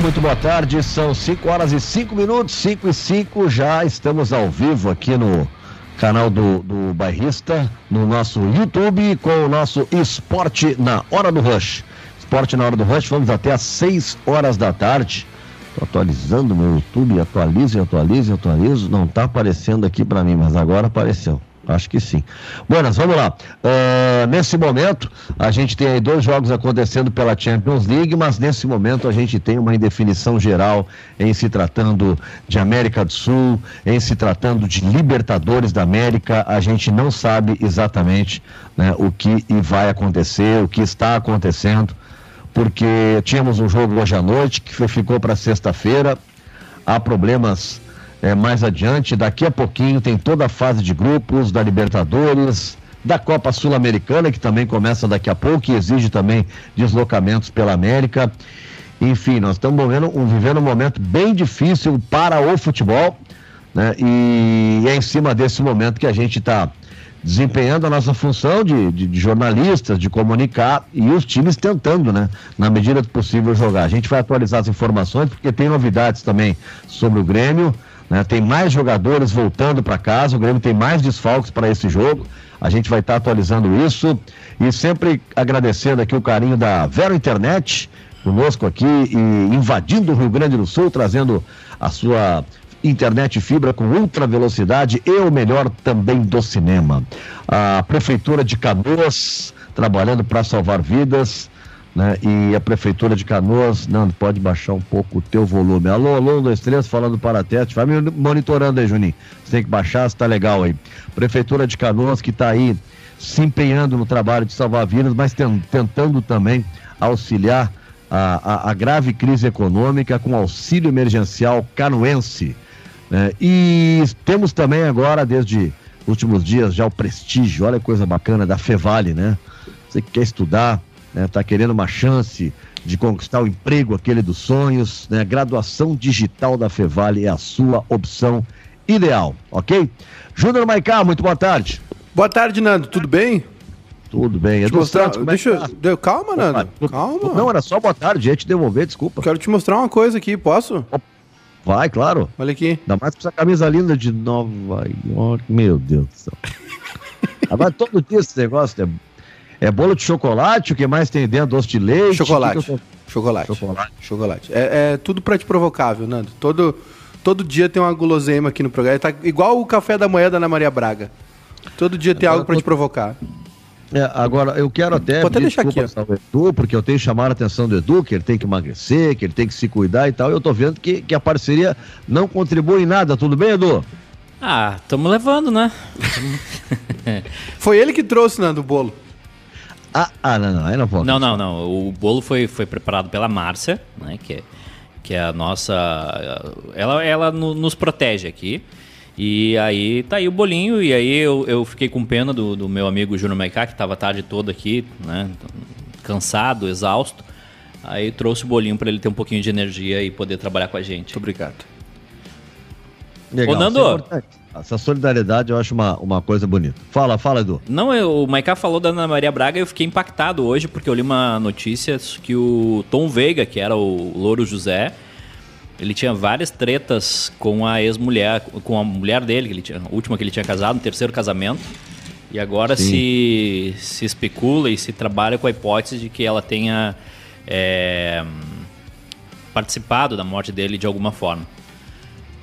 Muito boa tarde. São 5 horas e 5 minutos, 5 e 5. Já estamos ao vivo aqui no canal do, do Bairrista, no nosso YouTube, com o nosso Esporte na Hora do Rush. Esporte na Hora do Rush, vamos até às 6 horas da tarde. Tô atualizando meu YouTube, atualizo, atualizo, atualizo. Não está aparecendo aqui para mim, mas agora apareceu. Acho que sim. Buenas, vamos lá. Uh, nesse momento, a gente tem aí dois jogos acontecendo pela Champions League, mas nesse momento a gente tem uma indefinição geral em se tratando de América do Sul, em se tratando de Libertadores da América. A gente não sabe exatamente né, o que vai acontecer, o que está acontecendo, porque tínhamos um jogo hoje à noite que ficou para sexta-feira. Há problemas é, mais adiante. Daqui a pouquinho tem toda a fase de grupos da Libertadores, da Copa Sul-Americana, que também começa daqui a pouco e exige também deslocamentos pela América. Enfim, nós estamos vivendo um, vivendo um momento bem difícil para o futebol, né? E é em cima desse momento que a gente está desempenhando a nossa função de, de, de, jornalistas, de comunicar e os times tentando, né, na medida do possível, jogar. A gente vai atualizar as informações porque tem novidades também sobre o Grêmio. Né? Tem mais jogadores voltando para casa, o Grêmio tem mais desfalques para esse jogo. A gente vai estar tá atualizando isso e sempre agradecendo aqui o carinho da Vero Internet conosco aqui e invadindo o Rio Grande do Sul, trazendo a sua internet fibra com ultra velocidade e o melhor também do cinema. A Prefeitura de Canoas trabalhando para salvar vidas né? E a Prefeitura de Canoas, Nando, pode baixar um pouco o teu volume. Alô, alô, um, dois, três, falando para teste. Vai me monitorando aí, Juninho. Você tem que baixar, está legal aí. Prefeitura de Canoas que está aí se empenhando no trabalho de salvar vidas, mas tentando também auxiliar a, a, a, grave crise econômica com auxílio emergencial canoense. Né? E temos também agora, desde últimos dias, já o prestígio, olha que coisa bacana, da Fevale, né? Você que quer estudar, está né, querendo uma chance de conquistar o emprego, aquele dos sonhos, né? Graduação digital da Fevale é a sua opção ideal, ok? Júnior Maicá, muito boa tarde. Boa tarde, Nando, tudo bem? Tudo bem. Edu mostrar, Santos, como deixa, é tá? Calma, Nando, Opa, calma. Não, era só boa tarde, ia te devolver, desculpa. Quero te mostrar uma coisa aqui, posso? Vai, claro. Olha aqui. Ainda mais com essa camisa linda de Nova York. Meu Deus do céu. Agora todo dia esse negócio é é bolo de chocolate, o que mais tem dentro? Doce de leite? Chocolate. Que que chocolate. Chocolate. Chocolate. É, é tudo pra te provocar, viu, Nando? Todo, todo dia tem uma guloseima aqui no programa. Tá igual o café da manhã da Ana Maria Braga. Todo dia tem agora, algo pra te provocar. É, agora, eu quero até. Pode até deixar aqui. Ó. Edu, porque eu tenho chamado a atenção do Edu, que ele tem que emagrecer, que ele tem que se cuidar e tal. E eu tô vendo que, que a parceria não contribui em nada. Tudo bem, Edu? Ah, estamos levando, né? Foi ele que trouxe, Nando, o bolo. Ah, ah não, não, aí não pode. Não, não, não. O bolo foi, foi preparado pela Márcia, né? Que é, que é a nossa. Ela, ela nos protege aqui. E aí tá aí o bolinho, e aí eu, eu fiquei com pena do, do meu amigo Júnior Maicá, que estava a tarde toda aqui, né? Cansado, exausto. Aí trouxe o bolinho para ele ter um pouquinho de energia e poder trabalhar com a gente. Muito obrigado. Legal, Ô, Nando, é essa solidariedade eu acho uma, uma coisa bonita. Fala, fala, Edu. Não, eu, o Maiká falou da Ana Maria Braga e eu fiquei impactado hoje porque eu li uma notícia que o Tom Veiga, que era o Louro José, ele tinha várias tretas com a ex-mulher, com a mulher dele, que ele tinha, a última que ele tinha casado, no terceiro casamento. E agora se, se especula e se trabalha com a hipótese de que ela tenha é, participado da morte dele de alguma forma.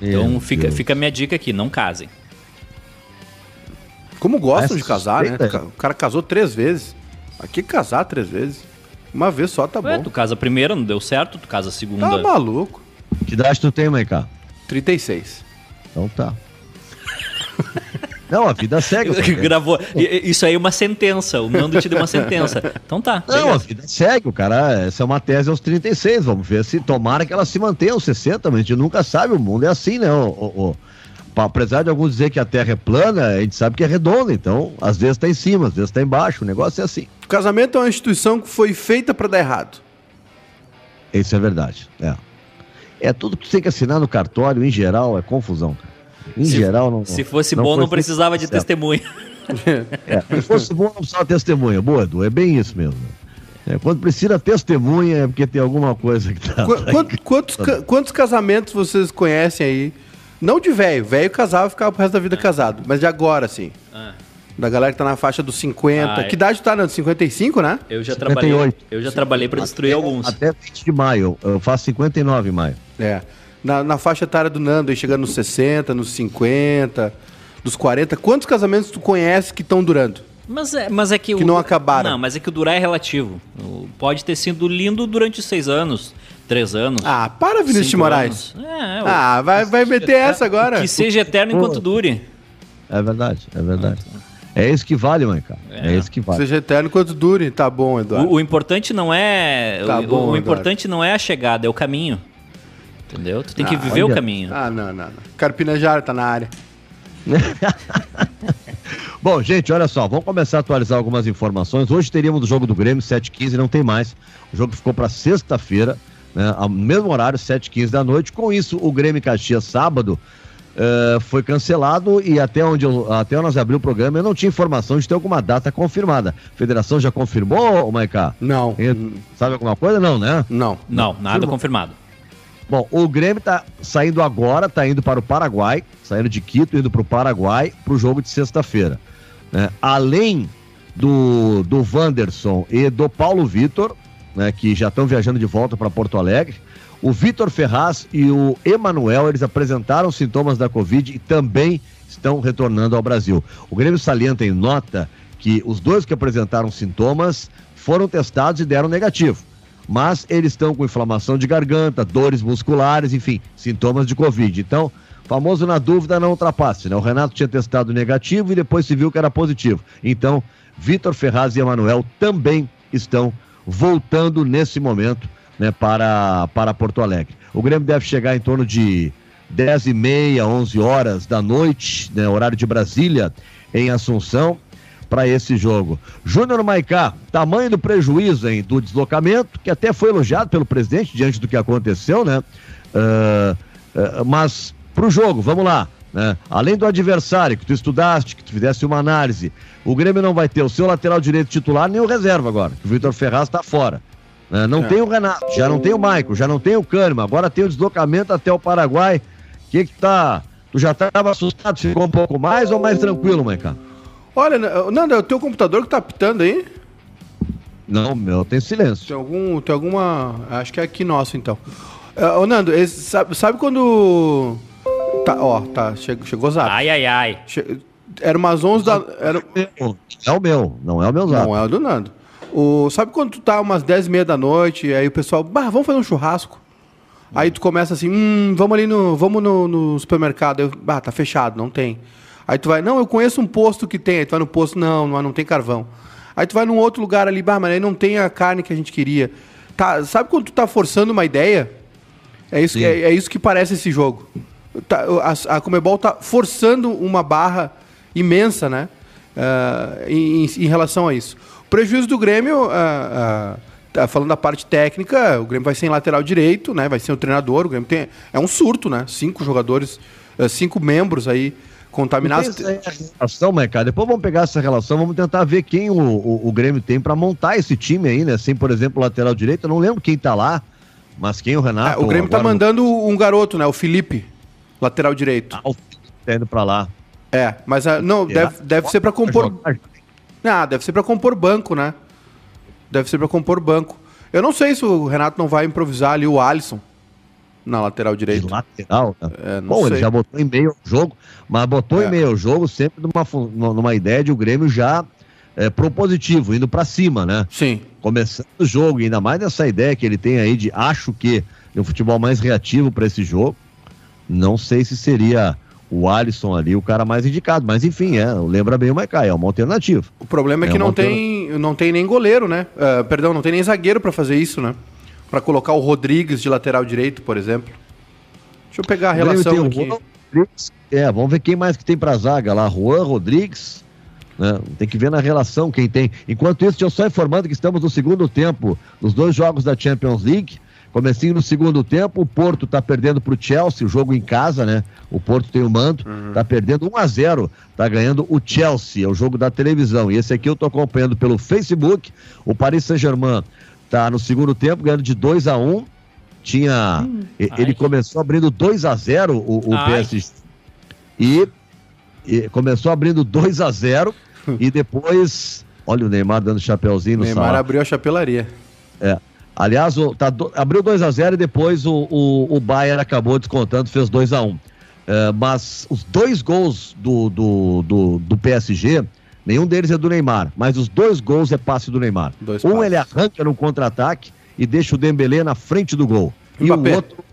Então fica, fica a minha dica aqui, não casem. Como gostam de casar, né? O cara casou três vezes. Aqui casar três vezes. Uma vez só tá Ué, bom. Tu casa a primeira, não deu certo, tu casa a segunda. Tá maluco. Que idade tu tem, Maiká? 36. Então tá. Não, a vida segue. Gravou. Isso aí é uma sentença. O Nando te deu uma sentença. Então tá. Não, a vida segue. O cara, essa é uma tese aos 36. Vamos ver se tomara que ela se mantenha aos 60, mas a gente nunca sabe. O mundo é assim, né? O, o, o, apesar de alguns dizer que a Terra é plana, a gente sabe que é redonda. Então, às vezes tá em cima, às vezes tá embaixo. O negócio é assim. O casamento é uma instituição que foi feita para dar errado. Isso é verdade. É. É tudo que você tem que assinar no cartório, em geral, é confusão, cara. Em se, geral, não. Se fosse não bom, não precisava de certo. testemunha. É, se fosse bom, não precisava de testemunha. Boa, Edu, é bem isso mesmo. É, quando precisa testemunha é porque tem alguma coisa que tá. Qu quantos, quantos, quantos, casamentos vocês conhecem aí? Não de velho, velho casava e ficava pro resto da vida é. casado, mas de agora, assim. É. Da galera que tá na faixa dos 50. Ah, que idade tá, Nando? 55, né? Eu já 58. trabalhei. Eu já trabalhei para destruir até, alguns. Até 20 de maio. Eu faço 59 em maio. É. Na, na faixa etária do Nando, aí chegando nos 60, nos 50, dos 40. Quantos casamentos tu conhece que estão durando? Mas é, mas é que, que o, não acabaram. Não, mas é que o durar é relativo. Pode ter sido lindo durante seis anos, três anos. Ah, para, Vinícius de Moraes. É, ah, vai, vai meter essa agora. Que seja eterno enquanto dure. É verdade, é verdade. É isso que vale, mãe, cara. É, é isso que vale. Seja eterno enquanto dure, tá bom, Eduardo. O, o importante não é. Tá o, bom, o importante não é a chegada, é o caminho. Entendeu? Tu tem ah, que viver olha. o caminho. Ah, não, não, não. Carpinejar tá na área. Bom, gente, olha só, vamos começar a atualizar algumas informações. Hoje teríamos o jogo do Grêmio, 7h15, não tem mais. O jogo ficou para sexta-feira, né, ao mesmo horário, 7h15 da noite. Com isso, o Grêmio Caxias, sábado, uh, foi cancelado e até onde eu, até nós abrimos o programa eu não tinha informação de ter alguma data confirmada. A federação já confirmou, Maiká? Não. sabe alguma coisa? Não, né? Não. Não, nada confirmado. Bom, o Grêmio tá saindo agora, tá indo para o Paraguai, saindo de Quito, indo para o Paraguai, para o jogo de sexta-feira. Né? Além do, do Wanderson e do Paulo Vitor, né, que já estão viajando de volta para Porto Alegre, o Vitor Ferraz e o Emanuel, eles apresentaram sintomas da Covid e também estão retornando ao Brasil. O Grêmio salienta em nota que os dois que apresentaram sintomas foram testados e deram negativo mas eles estão com inflamação de garganta, dores musculares, enfim, sintomas de Covid. Então, famoso na dúvida não ultrapasse, né? O Renato tinha testado negativo e depois se viu que era positivo. Então, Vitor Ferraz e Emanuel também estão voltando nesse momento né, para, para Porto Alegre. O Grêmio deve chegar em torno de 10 e meia, 11 horas da noite, né, horário de Brasília, em Assunção para esse jogo. Júnior Maicá, tamanho do prejuízo hein, do deslocamento, que até foi elogiado pelo presidente diante do que aconteceu, né? Uh, uh, mas para o jogo, vamos lá. Né? Além do adversário que tu estudaste, que tu fizesse uma análise, o Grêmio não vai ter o seu lateral direito titular nem o reserva agora, que o Vitor Ferraz está fora. Né? Não é. tem o Renato, já não tem o Maico, já não tem o Kahneman, agora tem o deslocamento até o Paraguai. O que que tá... Tu já estava assustado, ficou um pouco mais ou mais tranquilo, Maicá? Olha, Nando, é o teu computador que tá pitando aí? Não, meu, tem silêncio. Tem, algum, tem alguma. Acho que é aqui nosso, então. Uh, ô, Nando, esse, sabe, sabe quando. Tá, ó, tá, chegou, chegou zap. Ai, ai, ai. Che... Era umas 11 da. Era... É o meu, não é o meu zap. Não é o do Nando. O, sabe quando tu tá umas 10 e meia da noite, aí o pessoal, bah, vamos fazer um churrasco. Aí tu começa assim, hum, vamos ali no. Vamos no, no supermercado. Eu, bah, tá fechado, não tem. Aí tu vai, não, eu conheço um posto que tem. Aí tu vai no posto, não, não, não tem carvão. Aí tu vai num outro lugar ali, bah, mas aí não tem a carne que a gente queria. Tá, sabe quando tu tá forçando uma ideia? É isso, que, é, é, isso que parece esse jogo. Tá, a, a Comebol tá forçando uma barra imensa, né? Uh, em, em, relação a isso. O prejuízo do Grêmio, uh, uh, falando da parte técnica, o Grêmio vai ser em lateral direito, né? Vai ser o treinador. O Grêmio tem, é um surto, né? Cinco jogadores, cinco membros aí contaminados. Relação, Maicá, depois vamos pegar essa relação, vamos tentar ver quem o, o, o Grêmio tem para montar esse time aí, né? Sem, por exemplo, lateral direito, eu não lembro quem tá lá, mas quem o Renato. É, o Grêmio tá mandando um garoto, né? O Felipe, lateral direito. Ah, o Felipe tá indo pra lá. É, mas uh, não, deve, deve ser para compor. Ah, deve ser para compor banco, né? Deve ser para compor banco. Eu não sei se o Renato não vai improvisar ali o Alisson na lateral direita. De lateral? É, Bom, sei. ele já botou em meio ao jogo, mas botou é. em meio ao jogo sempre numa, numa ideia de o Grêmio já é, propositivo, indo para cima, né? Sim. Começando o jogo, ainda mais nessa ideia que ele tem aí de acho que um futebol mais reativo para esse jogo. Não sei se seria o Alisson ali o cara mais indicado, mas enfim, é, lembra bem o Maicai, é uma alternativa. O problema é, é que não tem, não tem nem goleiro, né? Uh, perdão, não tem nem zagueiro para fazer isso, né? Para colocar o Rodrigues de lateral direito, por exemplo. Deixa eu pegar a relação aqui. é, vamos ver quem mais que tem para zaga lá. Juan Rodrigues. Né? Tem que ver na relação quem tem. Enquanto isso, eu só informando que estamos no segundo tempo dos dois jogos da Champions League. Comecinho no segundo tempo, o Porto tá perdendo pro Chelsea, o jogo em casa, né? O Porto tem o mando, uhum. tá perdendo 1 a 0 tá ganhando o Chelsea, é o jogo da televisão. E esse aqui eu tô acompanhando pelo Facebook. O Paris Saint-Germain tá no segundo tempo ganhando de 2 a 1 Tinha. Hum, ele ai. começou abrindo 2 a 0 o, o PSG. E, e, começou abrindo 2 a 0 e depois. Olha o Neymar dando chapéuzinho no Neymar abriu a chapelaria. É. Aliás, o, tá, do, abriu 2 a 0 e depois o, o, o Bayern acabou descontando, fez 2 a 1 uh, é, Mas os dois gols do, do, do, do, PSG, nenhum deles é do Neymar, mas os dois gols é passe do Neymar. Dois um passes. ele arranca no contra-ataque e deixa o Dembélé na frente do gol. Mbappé. E o outro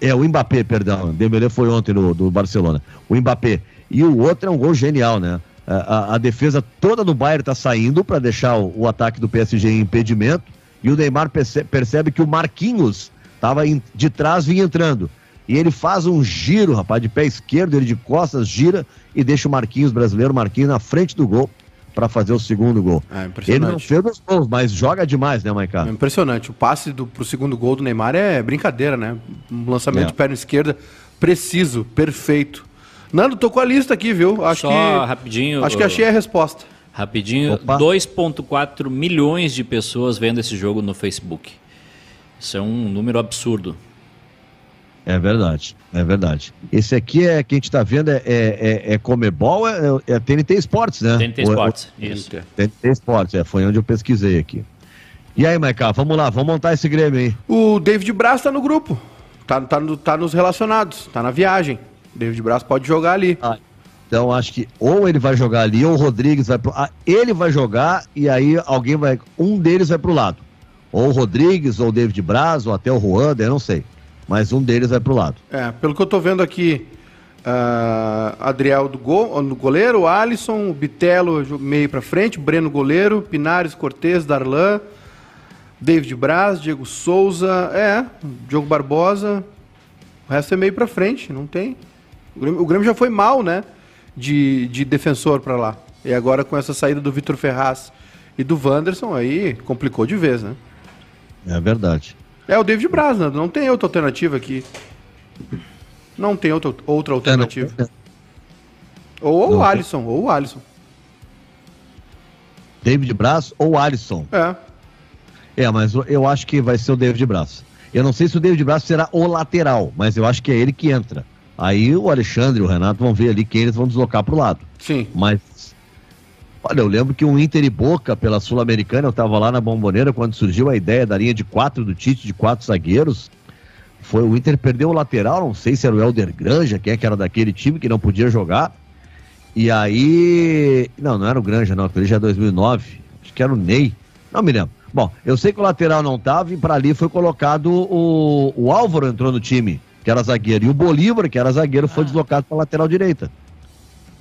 é o Mbappé, perdão. Dembélé foi ontem no do Barcelona. O Mbappé. E o outro é um gol genial, né? A, a, a defesa toda do Bayern está saindo para deixar o, o ataque do PSG em impedimento e o Neymar percebe que o Marquinhos estava de trás vinha entrando. E ele faz um giro, rapaz, de pé esquerdo, ele de costas gira e deixa o Marquinhos brasileiro, Marquinhos, na frente do gol para fazer o segundo gol. É, ele não fez os gols, mas joga demais, né, Maicá? É impressionante. O passe do, pro segundo gol do Neymar é brincadeira, né? Um lançamento é. de perna esquerda preciso, perfeito. Nando, tô com a lista aqui, viu? Acho Só que, rapidinho. Acho que achei a resposta. Rapidinho, 2,4 milhões de pessoas vendo esse jogo no Facebook. Isso é um número absurdo. É verdade, é verdade. Esse aqui é quem a gente está vendo é, é, é, é Comebol, é, é TNT Esportes, né? TNT Esportes, isso. TNT Esportes, é, foi onde eu pesquisei aqui. E aí, Maiká, vamos lá, vamos montar esse Grêmio aí. O David Braz está no grupo, tá, tá, tá nos relacionados, tá na viagem. David Braz pode jogar ali. Ah, então acho que ou ele vai jogar ali, ou o Rodrigues vai pro. Ah, ele vai jogar e aí alguém vai. Um deles vai pro lado. Ou o Rodrigues, ou o David Braz, ou até o Ruanda, eu não sei. Mas um deles vai pro lado. É, pelo que eu tô vendo aqui, uh, Adriel do gol, no goleiro, Alisson, Bitelo meio para frente, Breno goleiro, Pinares, Cortez, Darlan, David Braz, Diego Souza, é, Diogo Barbosa. O resto é meio para frente, não tem. O Grêmio, o Grêmio já foi mal, né? de, de defensor para lá. E agora com essa saída do Vitor Ferraz e do Wanderson, aí complicou de vez, né? É verdade. É o David Braz, né? não tem outra alternativa aqui. Não tem outra, outra alternativa. É, não, Ou, ou o Alisson, ou o Alisson. David Braz ou Alisson. É. É, mas eu acho que vai ser o David Braz. Eu não sei se o David Braz será o lateral, mas eu acho que é ele que entra. Aí o Alexandre e o Renato vão ver ali quem eles vão deslocar para o lado. Sim. Mas, olha, eu lembro que um Inter e Boca pela Sul-Americana, eu estava lá na Bomboneira quando surgiu a ideia da linha de quatro do Tite, de quatro zagueiros. Foi o Inter perdeu o lateral, não sei se era o Helder Granja, quem é que era daquele time que não podia jogar. E aí. Não, não era o Granja, não, aquele já é 2009. Acho que era o Ney. Não me lembro. Bom, eu sei que o lateral não estava e para ali foi colocado o, o Álvaro entrou no time que era zagueiro, e o Bolívar, que era zagueiro, foi ah. deslocado para lateral direita.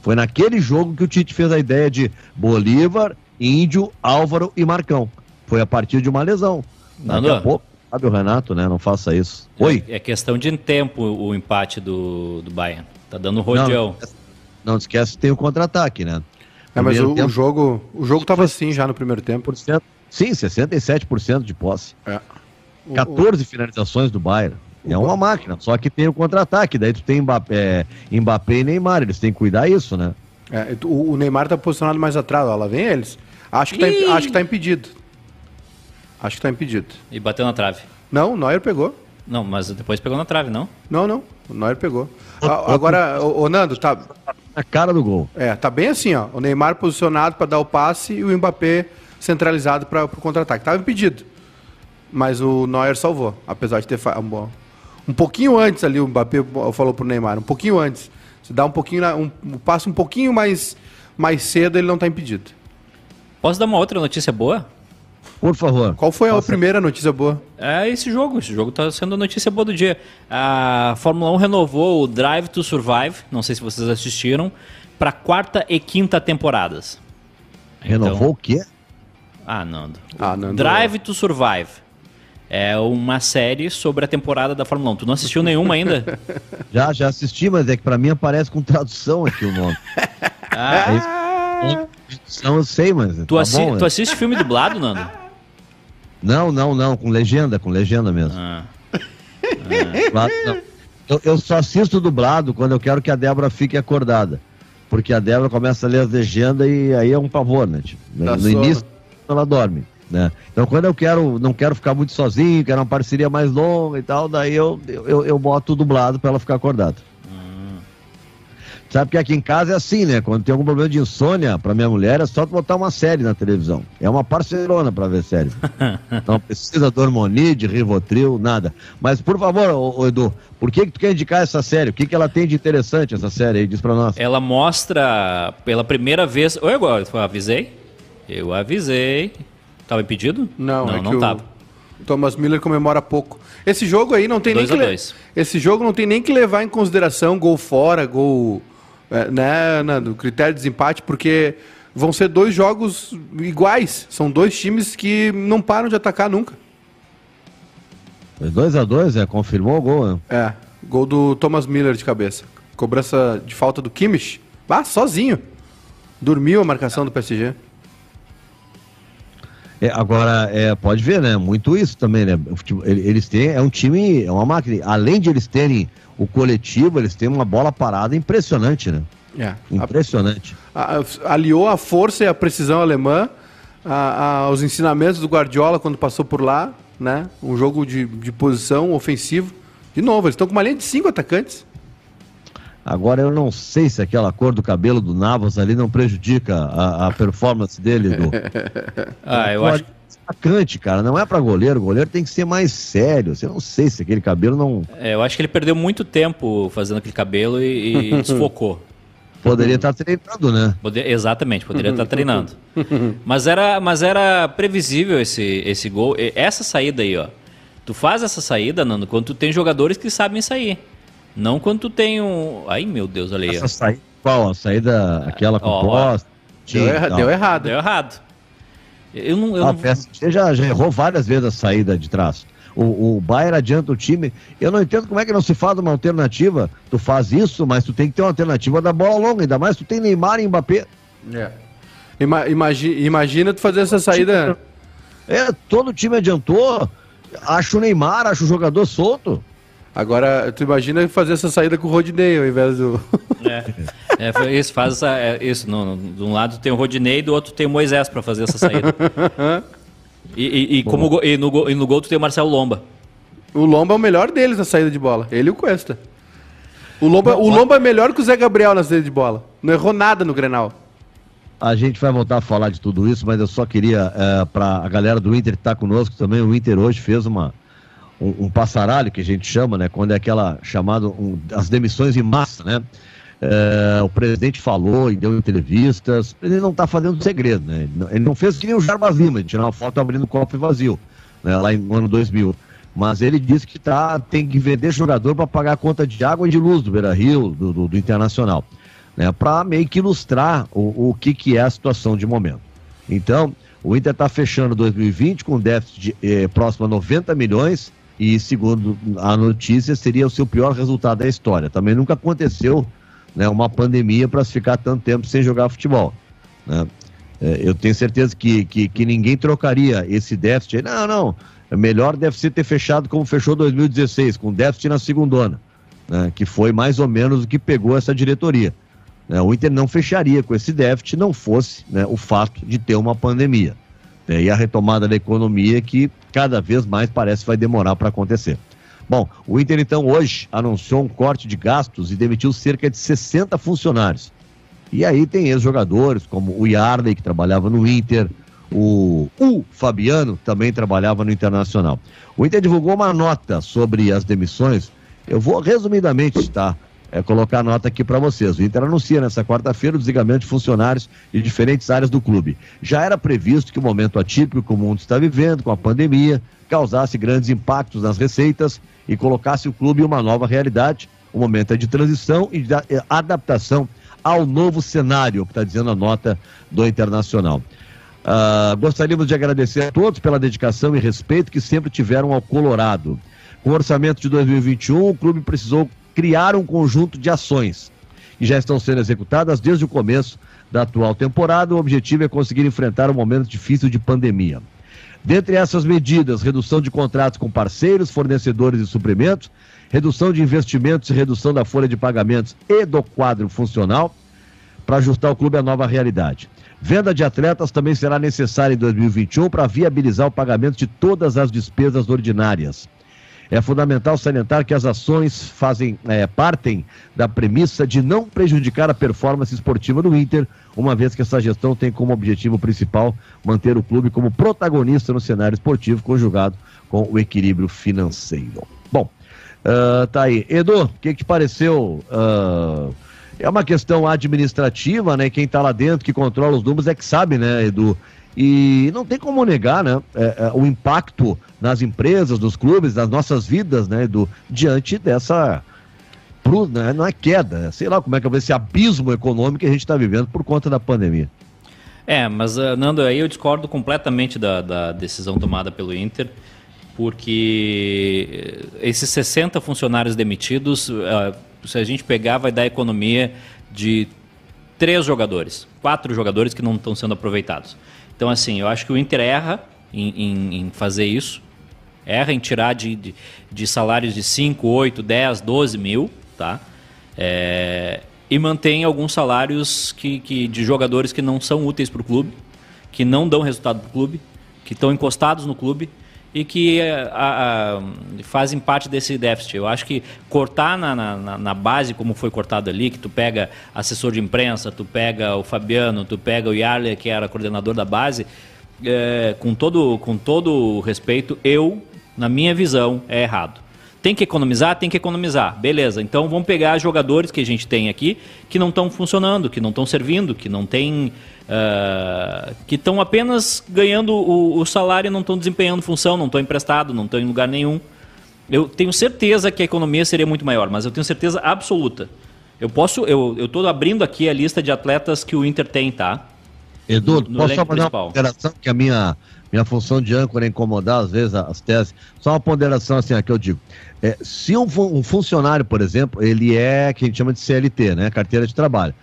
Foi naquele jogo que o Tite fez a ideia de Bolívar, Índio, Álvaro e Marcão. Foi a partir de uma lesão. Daqui a pouco, sabe o Renato, né? Não faça isso. É, Oi? É questão de tempo o empate do, do Bayern. Tá dando rodeão. Não, não esquece que tem o contra-ataque, né? É, mas o, tempo, o, jogo o jogo tava assim já no primeiro tempo. Sim, 67% de posse. É. 14 finalizações do Bayern. É uma máquina, só que tem o contra-ataque, daí tu tem Mbappé, é, Mbappé e Neymar, eles têm que cuidar isso, né? É, o, Neymar tá posicionado mais atrás, ó, lá vem eles. Acho que, tá, acho que tá impedido. Acho que tá impedido. E bateu na trave. Não, o Neuer pegou. Não, mas depois pegou na trave, não? Não, não. O Neuer pegou. agora, o, Nando, tá. Na cara do gol. É, tá bem assim, ó. O Neymar posicionado para dar o passe e o Mbappé centralizado para o contra-ataque. Tava impedido. Mas o Neuer salvou, apesar de ter um, um pouquinho antes ali, o Mbappé falou pro Neymar, um pouquinho antes. Se dá um pouquinho, um, um passo um pouquinho mais, mais cedo, ele não está impedido. Posso dar uma outra notícia boa? Por favor. Qual foi a primeira notícia boa? É esse jogo. Esse jogo está sendo a notícia boa do dia. A Fórmula 1 renovou o Drive to Survive, não sei se vocês assistiram, para quarta e quinta temporadas. Renovou então... o quê? Ah, Nando. Ah, Nando. Drive to Survive. É uma série sobre a temporada da Fórmula 1. Tu não assistiu nenhuma ainda? Já, já assisti, mas é que pra mim aparece com tradução aqui o nome. ah! É tradução eu sei, mas. Tu, tá assi bom, tu né? assiste filme dublado, Nando? Não, não, não, com legenda, com legenda mesmo. Ah. Ah. Eu, eu, só assisto dublado quando eu quero que a Débora fique acordada. Porque a Débora começa a ler as legendas e aí é um pavor, né? Tipo, no sono. início ela dorme. Né? Então quando eu quero, não quero ficar muito sozinho, quero uma parceria mais longa e tal, daí eu, eu, eu boto dublado para ela ficar acordada. Sabe que aqui em casa é assim, né? Quando tem algum problema de insônia pra minha mulher, é só botar uma série na televisão. É uma parcerona pra ver série. Não precisa de hormonide, Rivotril, nada. Mas, por favor, ô, ô, Edu, por que, que tu quer indicar essa série? O que, que ela tem de interessante, essa série aí? Diz pra nós. Ela mostra pela primeira vez. Oi, agora, eu avisei? Eu avisei. Tava impedido? Não, não, é não tava. O Thomas Miller comemora pouco. Esse jogo aí não tem dois nem que. Le... Esse jogo não tem nem que levar em consideração gol fora, gol é, né, né, do critério de desempate, porque vão ser dois jogos iguais. São dois times que não param de atacar nunca. 2 a 2 é, confirmou o gol, né? É, gol do Thomas Miller de cabeça. Cobrança de falta do Kimmich. Ah, sozinho. Dormiu a marcação do PSG. É, agora, é, pode ver, né? Muito isso também, né? Eles têm, é um time, é uma máquina. Além de eles terem o coletivo, eles têm uma bola parada impressionante, né? É. Impressionante. A, a, aliou a força e a precisão alemã a, aos ensinamentos do Guardiola quando passou por lá, né? Um jogo de, de posição ofensivo. De novo, eles estão com uma linha de cinco atacantes. Agora eu não sei se aquela cor do cabelo do Navas ali não prejudica a, a performance dele. Do... ah, eu acho atacante, cara, não é para goleiro. O goleiro tem que ser mais sério. Eu não sei se aquele cabelo não. É, eu acho que ele perdeu muito tempo fazendo aquele cabelo e, e desfocou. Poderia estar tá treinando, né? Poder, exatamente, poderia estar tá treinando. Mas era, mas era previsível esse, esse gol. Essa saída aí, ó. Tu faz essa saída, Nando, quando tu tem jogadores que sabem sair. Não quando tu tem um. Ai, meu Deus, olha aí. Essa saída, qual? A saída, aquela com posta? Deu, erra, deu errado. Deu errado. Eu não. Eu ah, não... já, já errou várias vezes a saída de trás. O, o Bayern adianta o time. Eu não entendo como é que não se faz uma alternativa. Tu faz isso, mas tu tem que ter uma alternativa da bola longa, ainda mais tu tem Neymar e Mbappé. É. Ima imagina, imagina tu fazer essa saída. É, todo time adiantou. Acho o Neymar, acho o jogador solto. Agora, tu imagina fazer essa saída com o Rodinei ao invés do. É, é isso, faz essa, é, isso. No, no, de um lado tem o Rodinei, do outro tem o Moisés para fazer essa saída. e, e, e como, e, no, e no gol tu tem o Marcelo Lomba. O Lomba é o melhor deles na saída de bola. Ele e o Cuesta. O Lomba, o Lomba é melhor que o Zé Gabriel na saída de bola. Não errou nada no Grenal. A gente vai voltar a falar de tudo isso, mas eu só queria, é, para a galera do Inter que está conosco também, o Inter hoje fez uma, um, um, passaralho que a gente chama, né? Quando é aquela chamada um, as demissões em massa, né? É, o presidente falou e deu entrevistas. Presidente não está fazendo segredo, né? Ele não fez que nem o Jarbas Lima, de tirar uma foto abrindo o copo vazio, né? Lá no ano 2000. Mas ele disse que tá, tem que vender jogador para pagar a conta de água e de luz do Beira Rio, do, do, do Internacional, né? Para meio que ilustrar o, o que, que é a situação de momento. Então, o Inter está fechando 2020 com déficit de, eh, próximo a 90 milhões e, segundo a notícia, seria o seu pior resultado da história. Também nunca aconteceu né, uma pandemia para se ficar tanto tempo sem jogar futebol. Né? É, eu tenho certeza que, que, que, ninguém trocaria esse déficit. Não, não. É melhor deve ser ter fechado como fechou 2016, com déficit na segunda, né, que foi mais ou menos o que pegou essa diretoria. Né? O Inter não fecharia com esse déficit não fosse né, o fato de ter uma pandemia. Né, e a retomada da economia que cada vez mais parece vai demorar para acontecer. Bom, o Inter então hoje anunciou um corte de gastos e demitiu cerca de 60 funcionários. E aí tem ex-jogadores como o Yarley, que trabalhava no Inter, o, o Fabiano também trabalhava no Internacional. O Inter divulgou uma nota sobre as demissões. Eu vou resumidamente citar é, colocar a nota aqui para vocês. O Inter anuncia nessa quarta-feira o desligamento de funcionários de diferentes áreas do clube. Já era previsto que o momento atípico que o mundo está vivendo, com a pandemia, causasse grandes impactos nas receitas e colocasse o clube em uma nova realidade. O momento é de transição e de eh, adaptação ao novo cenário, que está dizendo a nota do Internacional. Uh, gostaríamos de agradecer a todos pela dedicação e respeito que sempre tiveram ao Colorado. Com o orçamento de 2021, o clube precisou criar um conjunto de ações que já estão sendo executadas desde o começo da atual temporada. O objetivo é conseguir enfrentar um momento difícil de pandemia. Dentre essas medidas, redução de contratos com parceiros, fornecedores e suprimentos, redução de investimentos e redução da folha de pagamentos e do quadro funcional, para ajustar o clube à nova realidade. Venda de atletas também será necessária em 2021 para viabilizar o pagamento de todas as despesas ordinárias. É fundamental salientar que as ações fazem é, partem da premissa de não prejudicar a performance esportiva do Inter, uma vez que essa gestão tem como objetivo principal manter o clube como protagonista no cenário esportivo, conjugado com o equilíbrio financeiro. Bom, uh, tá aí. Edu, o que, que te pareceu? Uh, é uma questão administrativa, né? Quem está lá dentro, que controla os números, é que sabe, né, Edu? E não tem como negar, né, é, é, o impacto nas empresas, nos clubes, nas nossas vidas, né, Edu, diante dessa. Pro, né, não é queda, sei lá como é que é esse abismo econômico que a gente está vivendo por conta da pandemia. É, mas uh, Nando, aí eu discordo completamente da, da decisão tomada pelo Inter porque esses 60 funcionários demitidos, uh, se a gente pegar, vai dar economia de três jogadores, quatro jogadores que não estão sendo aproveitados. Então, assim, eu acho que o Inter erra em, em, em fazer isso, erra em tirar de, de, de, salários de 5, 8, 10, 12 mil, tá? É, e mantém alguns salários que, que, de jogadores que não são úteis para o clube, que não dão resultado para o clube, que estão encostados no clube e que a, a, fazem parte desse déficit. Eu acho que cortar na, na, na, base, como foi cortado ali, que tu pega assessor de imprensa, tu pega o Fabiano, tu pega o Yarley, que era coordenador da base, é, com, todo, com todo respeito, eu, na minha visão, é errado. Tem que economizar? Tem que economizar. Beleza, então vamos pegar jogadores que a gente tem aqui que não estão funcionando, que não estão servindo, que não tem Uh, que estão apenas ganhando o, o salário e não estão desempenhando função, não estão emprestados, não estão em lugar nenhum. Eu tenho certeza que a economia seria muito maior, mas eu tenho certeza absoluta. Eu posso, eu estou abrindo aqui a lista de atletas que o Inter tem, tá? Edu, no, no posso só fazer principal. uma ponderação que a minha, minha função de âncora é incomodar às vezes as teses. Só uma ponderação assim, que eu digo. É, se um, um funcionário, por exemplo, ele é que a gente chama de CLT, né? Carteira de trabalho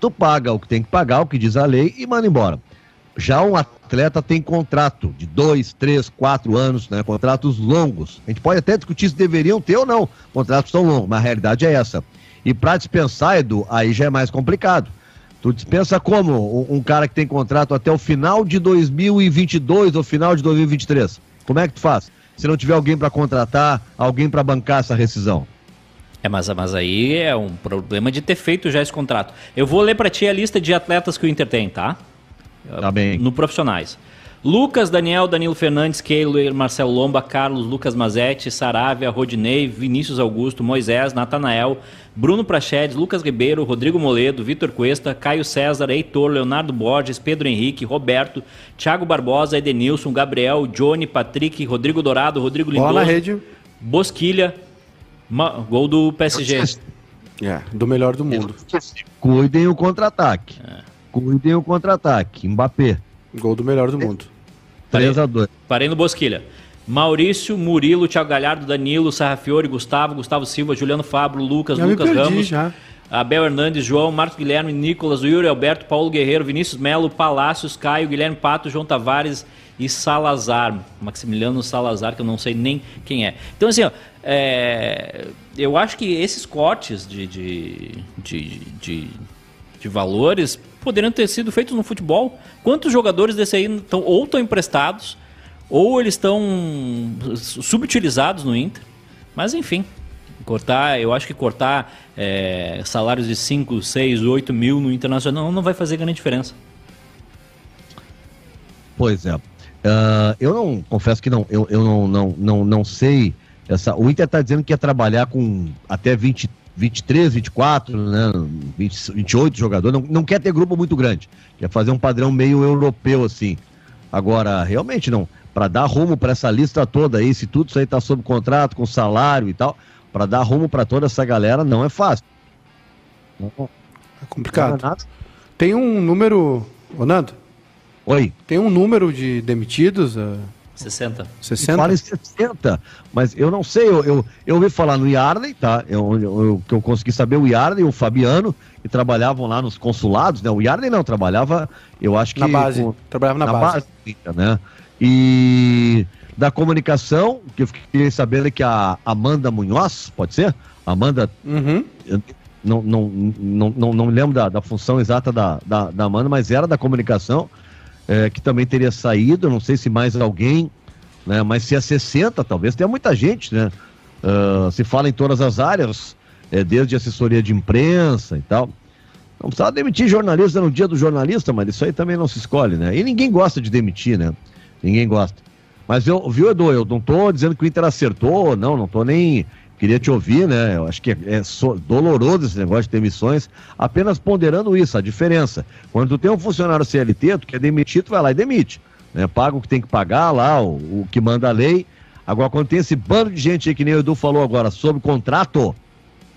tu paga o que tem que pagar, o que diz a lei, e manda embora. Já um atleta tem contrato de dois, três, quatro anos, né? Contratos longos. A gente pode até discutir se deveriam ter ou não contratos tão longos, mas a realidade é essa. E para dispensar, Edu, aí já é mais complicado. Tu dispensa como um, um cara que tem contrato até o final de 2022 ou final de 2023? Como é que tu faz? Se não tiver alguém para contratar, alguém para bancar essa rescisão? É, mas, mas aí é um problema de ter feito já esse contrato. Eu vou ler para ti a lista de atletas que o Inter tem, tá? Tá bem. No profissionais. Lucas, Daniel, Danilo Fernandes, Keiler, Marcelo Lomba, Carlos, Lucas Mazetti, Saravia, Rodinei, Vinícius Augusto, Moisés, Natanael, Bruno Prachedes, Lucas Ribeiro, Rodrigo Moledo, Vitor Cuesta, Caio César, Heitor, Leonardo Borges, Pedro Henrique, Roberto, Thiago Barbosa, Edenilson, Gabriel, Johnny, Patrick, Rodrigo Dourado, Rodrigo Lindoso, Bola rede. Bosquilha, Ma gol do PSG. É, do melhor do mundo. Cuidem o contra-ataque. É. Cuidem o contra-ataque. Mbappé. Gol do melhor do mundo. 3x2. Parei no Bosquilha. Maurício, Murilo, Thiago Galhardo, Danilo, Sarrafiore, Gustavo, Gustavo Silva, Juliano Fabro, Lucas, já Lucas Ramos, já. Abel Hernandes, João, Marcos Guilherme, Nicolas, Yuri Alberto, Paulo Guerreiro, Vinícius Melo, Palácios, Caio, Guilherme Pato, João Tavares e Salazar. Maximiliano Salazar, que eu não sei nem quem é. Então, assim, ó, é, eu acho que esses cortes de, de, de, de, de valores poderiam ter sido feitos no futebol. Quantos jogadores desse aí estão ou estão emprestados ou eles estão subutilizados no Inter? Mas enfim, cortar, eu acho que cortar é, salários de 5, 6, 8 mil no Internacional não vai fazer grande diferença. Pois é. Uh, eu não confesso que não, eu, eu não, não, não, não sei essa, o Inter está dizendo que ia trabalhar com até 20, 23, 24, né, 20, 28 jogadores. Não, não quer ter grupo muito grande. Quer fazer um padrão meio europeu assim. Agora, realmente não. Para dar rumo para essa lista toda aí, se tudo isso aí está sob contrato, com salário e tal, para dar rumo para toda essa galera não é fácil. É complicado. Não é Tem um número, Ronaldo? Oi. Tem um número de demitidos? Uh 60. 60? Fala em 60, mas eu não sei, eu, eu, eu ouvi falar no Yarley, tá? Eu, eu, eu consegui saber o Yarley e o Fabiano, que trabalhavam lá nos consulados, né? O Yarley não, trabalhava, eu acho que... Na base, com, trabalhava na, na base. base. né? E da comunicação, que eu fiquei sabendo que a Amanda Munhoz, pode ser? Amanda. Uhum. Não, não, não, não, não me lembro da, da função exata da, da, da Amanda, mas era da comunicação, é, que também teria saído. Não sei se mais alguém, né? Mas se é 60, talvez tenha muita gente, né? Uh, se fala em todas as áreas, é, desde assessoria de imprensa e tal. Não precisava demitir jornalista no dia do jornalista, mas isso aí também não se escolhe, né? E ninguém gosta de demitir, né? Ninguém gosta. Mas eu, viu, Edu, eu não tô dizendo que o Inter acertou, não, não tô nem. Queria te ouvir, né? Eu acho que é, é so, doloroso esse negócio de demissões, apenas ponderando isso, a diferença. Quando tu tem um funcionário CLT, tu quer demitir, tu vai lá e demite. Né? Paga o que tem que pagar lá, o, o que manda a lei. Agora, quando tem esse bando de gente aí, que nem o Edu falou agora, sobre contrato,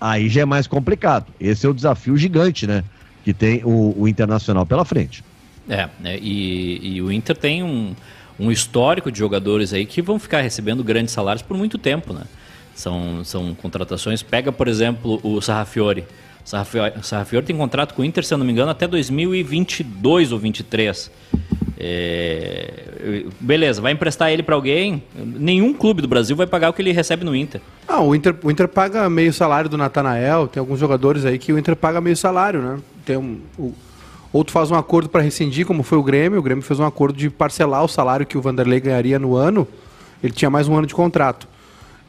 aí já é mais complicado. Esse é o desafio gigante, né? Que tem o, o Internacional pela frente. É, né? e, e o Inter tem um, um histórico de jogadores aí que vão ficar recebendo grandes salários por muito tempo, né? São, são contratações. Pega, por exemplo, o Sarrafiore. O Sarrafiore tem contrato com o Inter, se eu não me engano, até 2022 ou 2023. É... Beleza, vai emprestar ele para alguém? Nenhum clube do Brasil vai pagar o que ele recebe no Inter. Ah, o Inter, o Inter paga meio salário do Natanael. Tem alguns jogadores aí que o Inter paga meio salário, né? Tem um, o, ou tu faz um acordo para rescindir, como foi o Grêmio. O Grêmio fez um acordo de parcelar o salário que o Vanderlei ganharia no ano. Ele tinha mais um ano de contrato.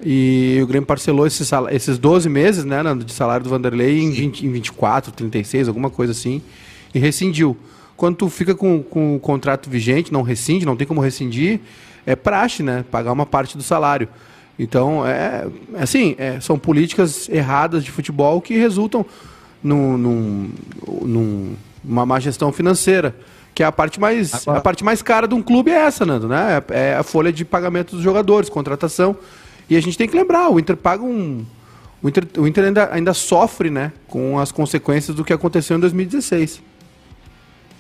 E o Grêmio parcelou esses, esses 12 meses né, de salário do Vanderlei em, 20, em 24, 36, alguma coisa assim, e rescindiu. Quando tu fica com, com o contrato vigente, não rescinde, não tem como rescindir, é praxe, né? Pagar uma parte do salário. Então, é, é assim, é, são políticas erradas de futebol que resultam num, num, num, numa má gestão financeira. Que é a parte mais, Agora... a parte mais cara de um clube é essa, Nando, né? É a folha de pagamento dos jogadores, contratação. E a gente tem que lembrar, o Inter paga um. O Inter, o Inter ainda, ainda sofre, né? Com as consequências do que aconteceu em 2016.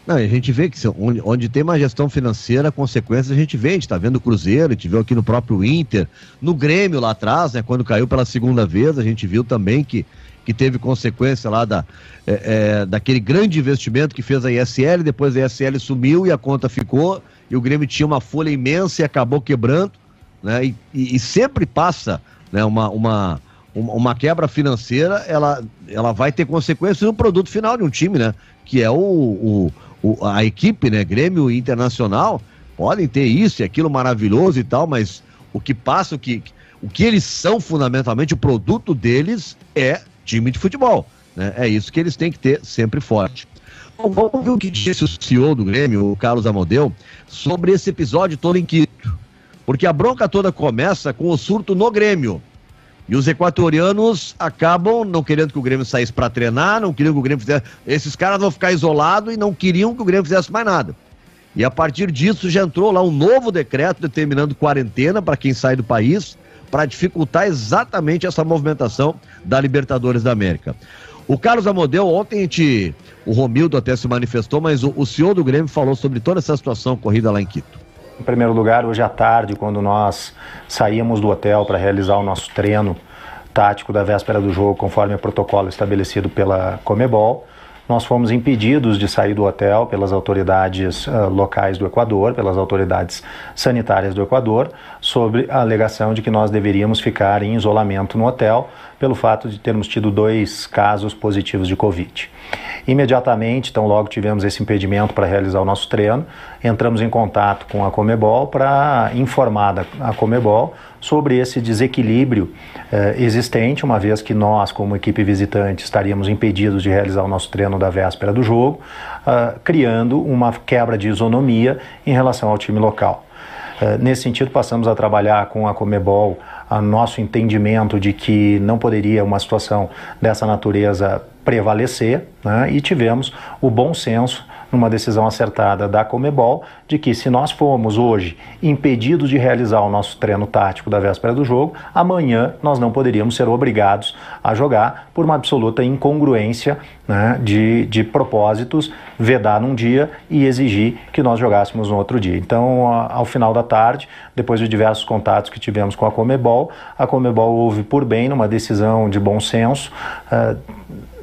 Não, a gente vê que onde, onde, tem uma gestão financeira, consequências a gente vê, a gente está vendo o Cruzeiro, a gente viu aqui no próprio Inter, no Grêmio lá atrás, né, quando caiu pela segunda vez, a gente viu também que, que teve consequência lá da, é, é, daquele grande investimento que fez a ISL, depois a ISL sumiu e a conta ficou, e o Grêmio tinha uma folha imensa e acabou quebrando, né, e, e, e sempre passa né, uma, uma, uma quebra financeira, ela, ela vai ter consequências no produto final de um time, né, que é o, o o, a equipe, né, Grêmio Internacional, podem ter isso e aquilo maravilhoso e tal, mas o que passa, o que, o que eles são fundamentalmente, o produto deles é time de futebol. Né? É isso que eles têm que ter sempre forte. Vamos ver o que disse o CEO do Grêmio, o Carlos Amodeu, sobre esse episódio todo em Quito. Porque a bronca toda começa com o surto no Grêmio. E os equatorianos acabam não querendo que o Grêmio saísse para treinar, não queriam que o Grêmio fizesse. Esses caras vão ficar isolados e não queriam que o Grêmio fizesse mais nada. E a partir disso já entrou lá um novo decreto determinando quarentena para quem sai do país, para dificultar exatamente essa movimentação da Libertadores da América. O Carlos Amodeu, ontem a gente, o Romildo até se manifestou, mas o, o senhor do Grêmio falou sobre toda essa situação ocorrida lá em Quito. Em primeiro lugar, hoje à tarde, quando nós saímos do hotel para realizar o nosso treino tático da véspera do jogo, conforme o protocolo estabelecido pela Comebol, nós fomos impedidos de sair do hotel pelas autoridades uh, locais do Equador, pelas autoridades sanitárias do Equador, sobre a alegação de que nós deveríamos ficar em isolamento no hotel pelo fato de termos tido dois casos positivos de Covid. Imediatamente, então logo tivemos esse impedimento para realizar o nosso treino, entramos em contato com a Comebol para informar a Comebol sobre esse desequilíbrio eh, existente, uma vez que nós, como equipe visitante, estaríamos impedidos de realizar o nosso treino da véspera do jogo, uh, criando uma quebra de isonomia em relação ao time local. Uh, nesse sentido, passamos a trabalhar com a Comebol a nosso entendimento de que não poderia uma situação dessa natureza prevalecer né, e tivemos o bom senso numa decisão acertada da Comebol de que se nós formos hoje impedidos de realizar o nosso treino tático da véspera do jogo, amanhã nós não poderíamos ser obrigados a jogar por uma absoluta incongruência né, de, de propósitos, vedar num dia e exigir que nós jogássemos no outro dia. Então, ao final da tarde, depois de diversos contatos que tivemos com a Comebol, a Comebol houve por bem, numa decisão de bom senso, uh,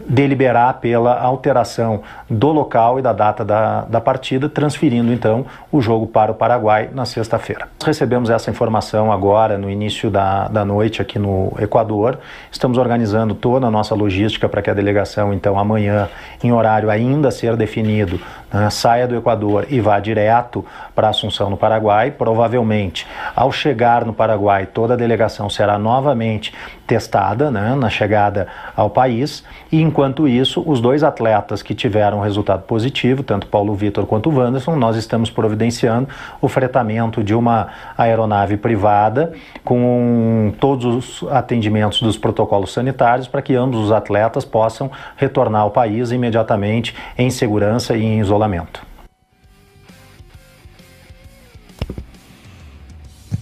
deliberar pela alteração do local e da data da, da partida, transferindo então o jogo para o Paraguai na sexta-feira. Recebemos essa informação agora no início da, da noite aqui no Equador. Estamos organizando toda a nossa logística para que a delegação, então, amanhã, em horário ainda a ser definido, né, saia do Equador e vá direto para Assunção, no Paraguai. Provavelmente, ao chegar no Paraguai, toda a delegação será novamente testada né, na chegada ao país. E enquanto isso, os dois atletas que tiveram resultado positivo, tanto Paulo Vitor quanto o Wanderson, nós estamos providenciando o fretamento de uma aeronave privada com todos os atendimentos dos protocolos sanitários para que ambos os atletas possam retornar ao país imediatamente em segurança e em isolamento.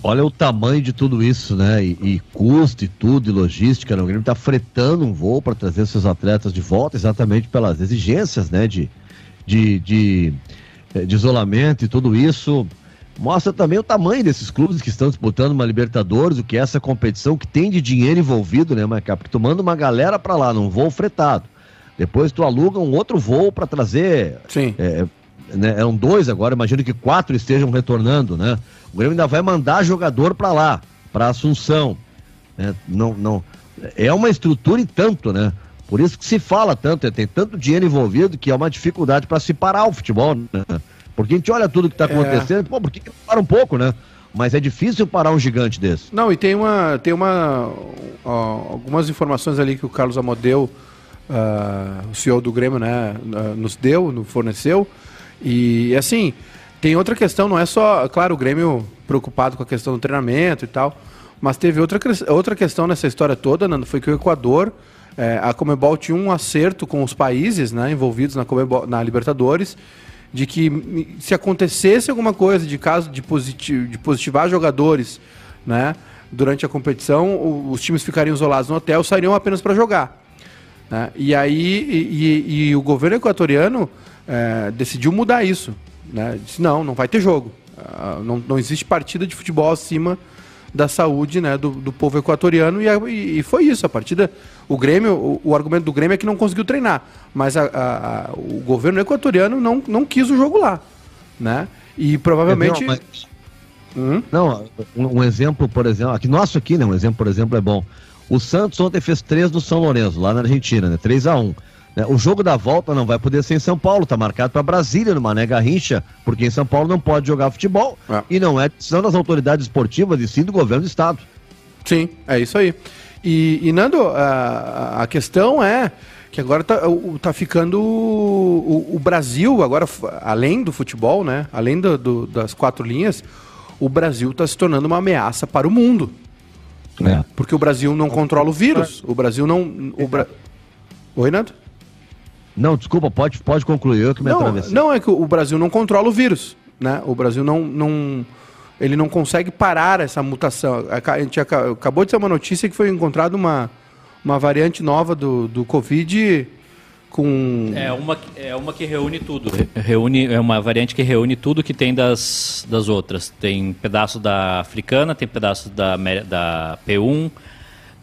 Olha o tamanho de tudo isso, né? E, e custo e tudo, e logística. Né? O Grêmio está fretando um voo para trazer seus atletas de volta, exatamente pelas exigências, né? De, de, de, de isolamento e tudo isso. Mostra também o tamanho desses clubes que estão disputando uma Libertadores, o que é essa competição que tem de dinheiro envolvido, né, tu manda uma galera para lá num voo fretado. Depois tu aluga um outro voo para trazer. Sim. É, né, eram dois agora, imagino que quatro estejam retornando, né? O Grêmio ainda vai mandar jogador para lá, para Assunção. Né? Não, não, é uma estrutura e tanto, né? Por isso que se fala tanto, é, tem tanto dinheiro envolvido que é uma dificuldade para se parar o futebol, né? Porque a gente olha tudo que está acontecendo, é. pô, por que, que para um pouco, né? Mas é difícil parar um gigante desse. Não, e tem uma, tem uma, ó, algumas informações ali que o Carlos Amodeu, uh, o CEO do Grêmio, né, uh, nos deu, nos forneceu. E assim, tem outra questão, não é só, claro, o Grêmio preocupado com a questão do treinamento e tal, mas teve outra, outra questão nessa história toda, Nando, foi que o Equador, é, a Comebol tinha um acerto com os países né, envolvidos na, Comebol, na Libertadores, de que se acontecesse alguma coisa de caso de, de positivar jogadores né, durante a competição, os times ficariam isolados no hotel, sairiam apenas para jogar. Né? E aí, e, e, o governo equatoriano é, decidiu mudar isso. Né? Disse, não, não vai ter jogo. Uh, não, não existe partida de futebol acima da saúde né, do, do povo equatoriano e, e, foi isso. A partida, o Grêmio, o, o, argumento do Grêmio é que não conseguiu treinar, mas a, a, a, o governo equatoriano não, não quis o jogo lá, né? E provavelmente. É, não, mas... hum? não um, um, exemplo, por exemplo, aqui nosso aqui, né? Um exemplo, por exemplo, é bom. O Santos ontem fez três no São Lourenço, lá na Argentina, né? 3 a 1 né? O jogo da volta não vai poder ser em São Paulo, está marcado para Brasília, no Mané Garrincha, porque em São Paulo não pode jogar futebol é. e não é decisão das autoridades esportivas e sim do governo do estado. Sim, é isso aí. E, e Nando, a, a questão é que agora está tá ficando o, o, Brasil, agora além do futebol, né? Além do, do, das quatro linhas, o Brasil está se tornando uma ameaça para o mundo. Né? É. Porque o Brasil não controla o vírus. O Brasil não. O Bra... Oi, Nando? Não, desculpa, pode, pode concluir, eu que me não, atravessei. Não, é que o Brasil não controla o vírus, né? O Brasil não, não, ele não consegue parar essa mutação. A gente acabou de ter uma notícia que foi encontrada uma, uma variante nova do, do Covid com... É uma, é uma que reúne tudo. Reúne, é uma variante que reúne tudo que tem das, das outras. Tem pedaço da africana, tem pedaço da, da P1,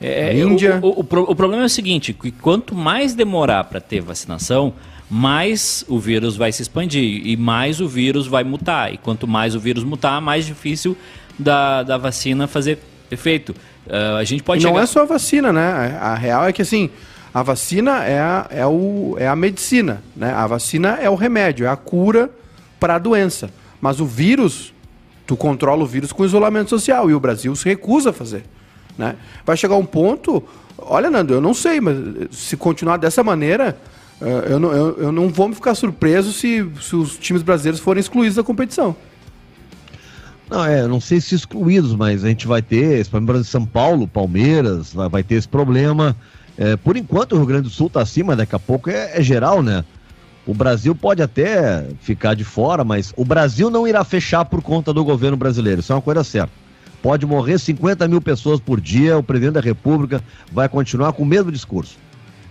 é, Índia. O, o, o, o, problema é o seguinte: que quanto mais demorar para ter vacinação, mais o vírus vai se expandir e mais o vírus vai mutar. E quanto mais o vírus mutar, mais difícil da, da vacina fazer efeito. Uh, a gente pode Não chegar... é só a vacina, né? A real é que assim, a vacina é a, é o, é a medicina, né? A vacina é o remédio, é a cura para a doença. Mas o vírus, tu controla o vírus com isolamento social e o Brasil se recusa a fazer. Né? Vai chegar um ponto, olha, Nando, eu não sei, mas se continuar dessa maneira, eh, eu não, eu, eu não vou me ficar surpreso se, se os times brasileiros forem excluídos da competição. Não, é, não sei se excluídos, mas a gente vai ter, exemplo, São Paulo, Palmeiras, vai ter esse problema. É, por enquanto o Rio Grande do Sul está acima, daqui a pouco é, é, geral, né? O Brasil pode até ficar de fora, mas o Brasil não irá fechar por conta do governo brasileiro, isso é uma coisa certa. Pode morrer 50 mil pessoas por dia, o presidente da República vai continuar com o mesmo discurso.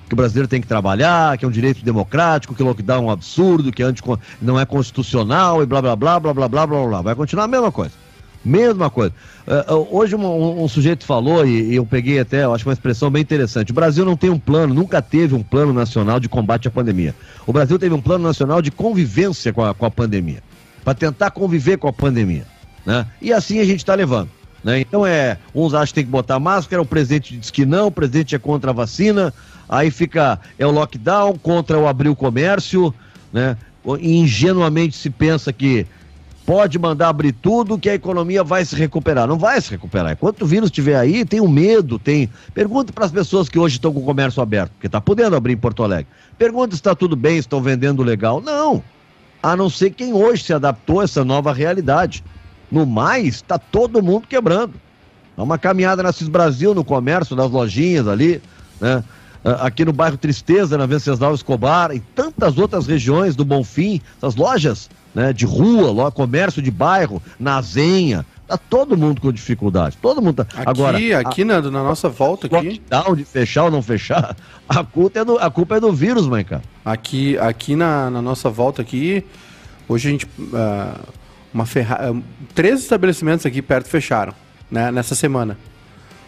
Que o brasileiro tem que trabalhar, que é um direito democrático, que lockdown é um absurdo, que é não é constitucional e blá blá blá blá blá blá blá blá. Vai continuar a mesma coisa. Mesma coisa. Uh, hoje um, um, um, sujeito falou, e, e, eu peguei até, eu acho uma expressão bem interessante. O Brasil não tem um plano, nunca teve um plano nacional de combate à pandemia. O Brasil teve um plano nacional de convivência com a, com a pandemia, para tentar conviver com a pandemia. Né? E assim a gente está levando. Né? Então é, uns acham que tem que botar máscara, o presidente diz que não, o presidente é contra a vacina, aí fica, é o lockdown, contra o abrir o comércio, né? E ingenuamente se pensa que pode mandar abrir tudo que a economia vai se recuperar. Não vai se recuperar. Enquanto o vírus estiver aí, tem o um medo, tem. Pergunta para as pessoas que hoje estão com o comércio aberto, porque está podendo abrir em Porto Alegre. Pergunta se está tudo bem, estão vendendo legal. Não. A não ser quem hoje se adaptou a essa nova realidade. No mais, está todo mundo quebrando. Dá uma caminhada na Cis Brasil, no comércio, nas lojinhas ali, né? Aqui no bairro Tristeza, na Venceslau Escobar, e tantas outras regiões do Bonfim, essas lojas né, de rua, comércio de bairro, na Zenha, tá todo mundo com dificuldade. Todo mundo tá. Aqui, Agora, aqui, a, Nando, na nossa volta aqui. Lockdown de fechar ou não fechar, a culpa é do, a culpa é do vírus, mãe, cara. Aqui, aqui na, na nossa volta aqui, hoje a gente. Uh uma ferra... Três estabelecimentos aqui perto fecharam, né? Nessa semana.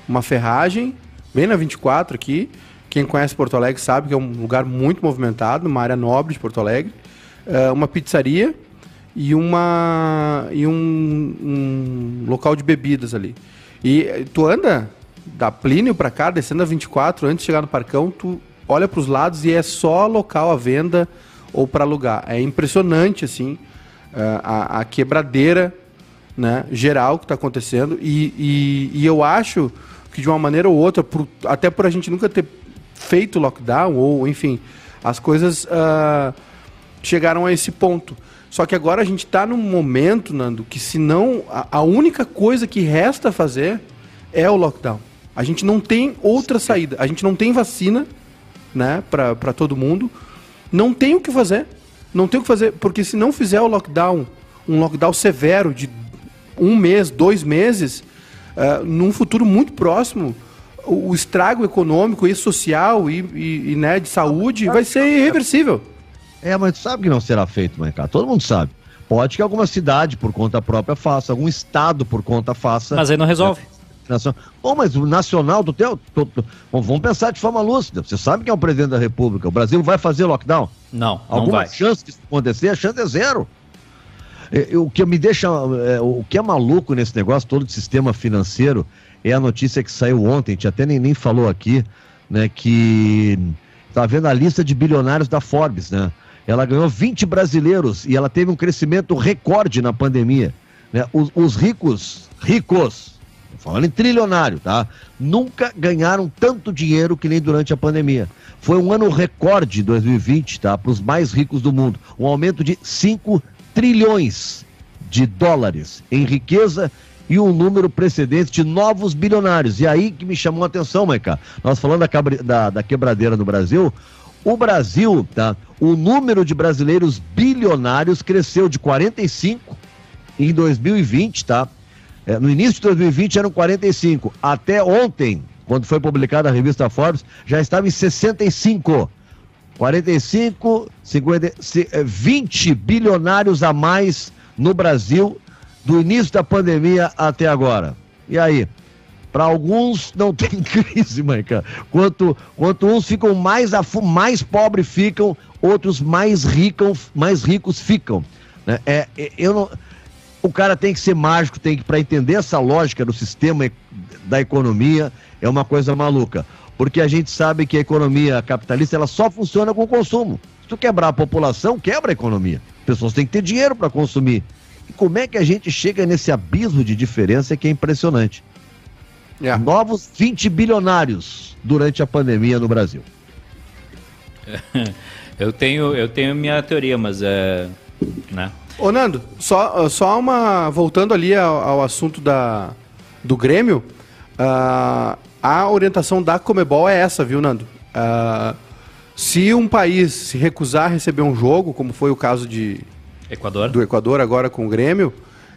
Uma ferragem, bem na 24 aqui. Quem conhece Porto Alegre sabe que é um lugar muito movimentado, uma área nobre de Porto Alegre. Uh, uma pizzaria e uma e um, um, local de bebidas ali. E tu anda da Plínio para cá, descendo a 24, antes de chegar no Parcão, tu olha para os lados e é só local à venda ou para alugar. É impressionante assim a, a quebradeira né, geral que está acontecendo. E, e, e, eu acho que de uma maneira ou outra, por, até por a gente nunca ter feito lockdown, ou enfim, as coisas uh, chegaram a esse ponto. Só que agora a gente está num momento, Nando, que se não. A, a, única coisa que resta fazer é o lockdown. A gente não tem outra saída. A gente não tem vacina né, para todo mundo. Não tem o que fazer. Não tem o que fazer, porque se não fizer o lockdown, um lockdown severo de um mês, dois meses, uh, num futuro muito próximo, o, o estrago econômico e social e, e, e né, de saúde vai ser irreversível. É, mas tu sabe que não será feito, Maicá. Todo mundo sabe. Pode que alguma cidade por conta própria faça, algum estado por conta faça. Mas aí não resolve. Bom, mas o nacional do teu. Tu, bom, vamos pensar de forma lúcida. Você sabe quem é o presidente da República. O Brasil vai fazer lockdown? Não. Alguma não chance disso acontecer? A chance é zero. É, o que me deixa. É, o que é maluco nesse negócio todo de sistema financeiro é a notícia que saiu ontem, a gente até nem, nem falou aqui, né? Que tá vendo a lista de bilionários da Forbes, né? Ela ganhou 20 brasileiros e ela teve um crescimento recorde na pandemia. Né? Os, os ricos, ricos, falando em trilionário, tá? Nunca ganharam tanto dinheiro que nem durante a pandemia. Foi um ano recorde 2020, tá? Para os mais ricos do mundo. Um aumento de 5 trilhões de dólares em riqueza e um número precedente de novos bilionários. E aí que me chamou a atenção, Maica. Nós falando da, da, da quebradeira no Brasil, o Brasil, tá? O número de brasileiros bilionários cresceu de 45 em 2020, tá? É, no início de 2020 eram 45. Até ontem, quando foi publicada a revista Forbes, já estava em 65. 45, 50, 20 bilionários a mais no Brasil do início da pandemia até agora. E aí? Para alguns não tem crise, Maica. Quanto, quanto uns ficam mais, mais pobres ficam, outros mais, ricam, mais ricos ficam. Né? É, é eu não, o cara tem que ser mágico, tem que para entender essa lógica do sistema da economia é uma coisa maluca, porque a gente sabe que a economia capitalista ela só funciona com o consumo. Se tu quebrar a população, quebra a economia. As pessoas têm que ter dinheiro para consumir. E como é que a gente chega nesse abismo de diferença que é impressionante? É. Novos 20 bilionários durante a pandemia no Brasil. Eu tenho, eu tenho minha teoria, mas é. Né? Ô, Nando, só, só uma. Voltando ali ao, ao assunto da, do Grêmio, uh, a orientação da Comebol é essa, viu, Nando? Uh, se um país se recusar a receber um jogo, como foi o caso de Equador. do Equador agora com o Grêmio,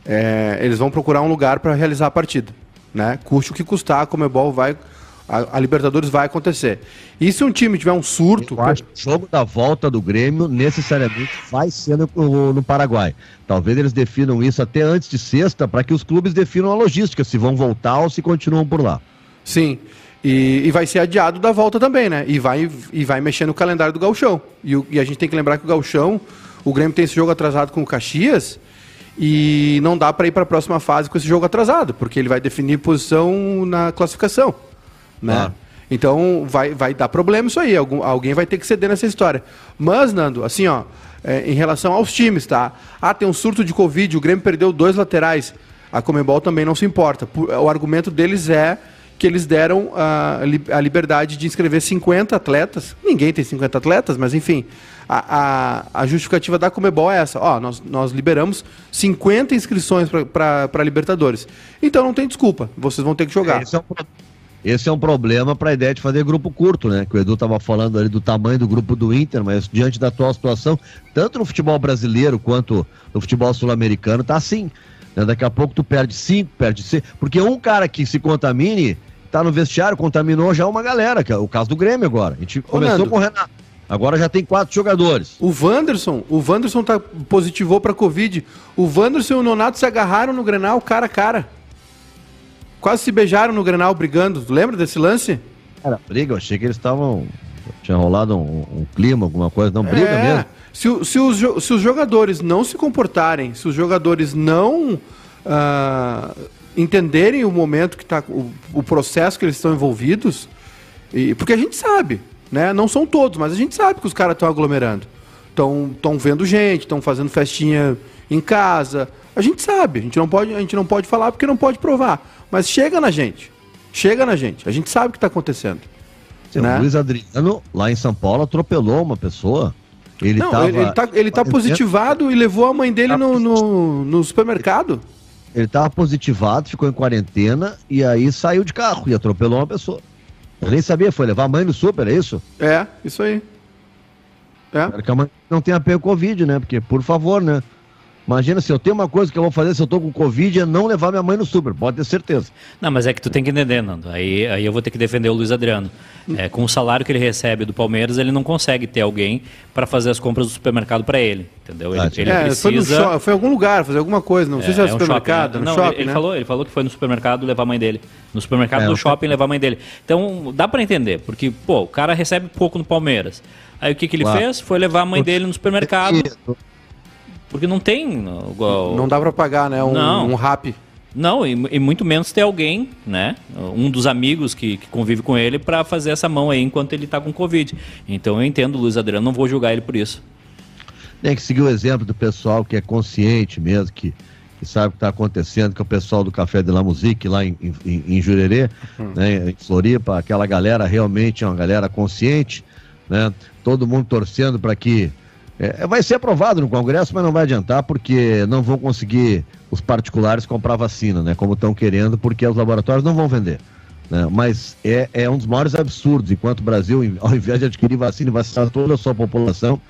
é, eles vão procurar um lugar para realizar a partida. Né? Custe o que custar, a Comebol vai A, a, Libertadores vai acontecer. E se um time tiver um surto. Eu acho que o jogo da volta do Grêmio necessariamente vai ser no, no, Paraguai. Talvez eles definam isso até antes de sexta, para que os clubes definam a logística, se vão voltar ou se continuam por lá. Sim. E, e, vai ser adiado da volta também, né? E vai, e vai mexer no calendário do Galchão. E, e a gente tem que lembrar que o Galchão, o Grêmio tem esse jogo atrasado com o Caxias. E não dá para ir para a próxima fase com esse jogo atrasado, porque ele vai definir posição na classificação. Né? Ah. Então vai, vai dar problema isso aí. Algum, alguém vai ter que ceder nessa história. Mas, Nando, assim, ó, é, em relação aos times, tá? Ah, tem um surto de Covid, o Grêmio perdeu dois laterais. A Comebol também não se importa. O argumento deles é que eles deram a, a liberdade de inscrever 50 atletas. Ninguém tem 50 atletas, mas enfim. A, a, a justificativa da Comebol é essa. Ó, nós, nós liberamos 50 inscrições para Libertadores. Então não tem desculpa. Vocês vão ter que jogar. Esse é um, esse é um problema para a ideia de fazer grupo curto, né? Que o Edu estava falando ali do tamanho do grupo do Inter, mas diante da atual situação, tanto no futebol brasileiro quanto no futebol sul-americano, tá assim. Né? Daqui a pouco tu perde cinco, perde seis. Porque um cara que se contamine, tá no vestiário, contaminou já uma galera, que é o caso do Grêmio agora. A gente Ô, começou Nando, com o Renato. Agora já tem quatro jogadores. O Wanderson, o Wanderson tá, positivou para Covid. O Wanderson e o Nonato se agarraram no Grenal cara a cara. Quase se beijaram no Grenal brigando. Lembra desse lance? Era briga, eu achei que eles estavam. Tinha rolado um, um, clima, alguma coisa. Não, briga é, mesmo. Se, se, os, se os jogadores não se comportarem, se os jogadores não uh, entenderem o momento que está. O, o, processo que eles estão envolvidos. E, porque a gente sabe, né? Não são todos, mas a gente sabe que os caras estão aglomerando. Estão vendo gente, estão fazendo festinha em casa. A gente sabe, a gente, não pode, a gente não pode falar porque não pode provar. Mas chega na gente. Chega na gente. A gente sabe o que está acontecendo. Sim, né? Luiz Adriano, lá em São Paulo, atropelou uma pessoa. Ele, não, tava... ele, ele, tá, ele tá positivado e levou a mãe dele no, no, no supermercado. Ele estava positivado, ficou em quarentena e aí saiu de carro e atropelou uma pessoa. Eu nem sabia, foi levar a mãe no super, é isso? É, isso aí. É. que a mãe não tenha pego Covid, né? Porque, por favor, né? Imagina se eu tenho uma coisa que eu vou fazer se eu tô com Covid é não levar minha mãe no super, pode ter certeza. Não, mas é que tu tem que entender, Nando. Aí, aí eu vou ter que defender o Luiz Adriano. É, com o salário que ele recebe do Palmeiras, ele não consegue ter alguém para fazer as compras do supermercado para ele. Entendeu? Ele, ah, ele é, precisa. Foi, foi em algum lugar, fazer alguma coisa, não é, sei se é, é supermercado, shopping, né? não, shopping. Ele, né? falou, ele falou que foi no supermercado levar a mãe dele. No supermercado é, do shopping levar a mãe dele. Então, dá para entender, porque, pô, o cara recebe pouco no Palmeiras. Aí o que, que ele claro. fez? Foi levar a mãe dele no supermercado. Porque não tem. Igual... Não dá para pagar, né? Um, não. um rap. Não, e, e, muito menos ter alguém, né? Um dos amigos que, que convive com ele para fazer essa mão aí enquanto ele tá com Covid. Então eu entendo o Luiz Adriano, não vou julgar ele por isso. Tem que seguir o exemplo do pessoal que é consciente mesmo, que, que sabe o que está acontecendo, que é o pessoal do Café de la Musique lá em, em, em Jurerê, uhum. né, em Floripa, aquela galera realmente é uma galera consciente, né? Todo mundo torcendo para que é, vai ser aprovado no Congresso, mas não vai adiantar porque não vão conseguir os particulares comprar vacina, né? Como estão querendo, porque os laboratórios não vão vender. Né? Mas é, é um dos maiores absurdos, enquanto o Brasil, ao invés de adquirir vacina e vacinar toda a sua população,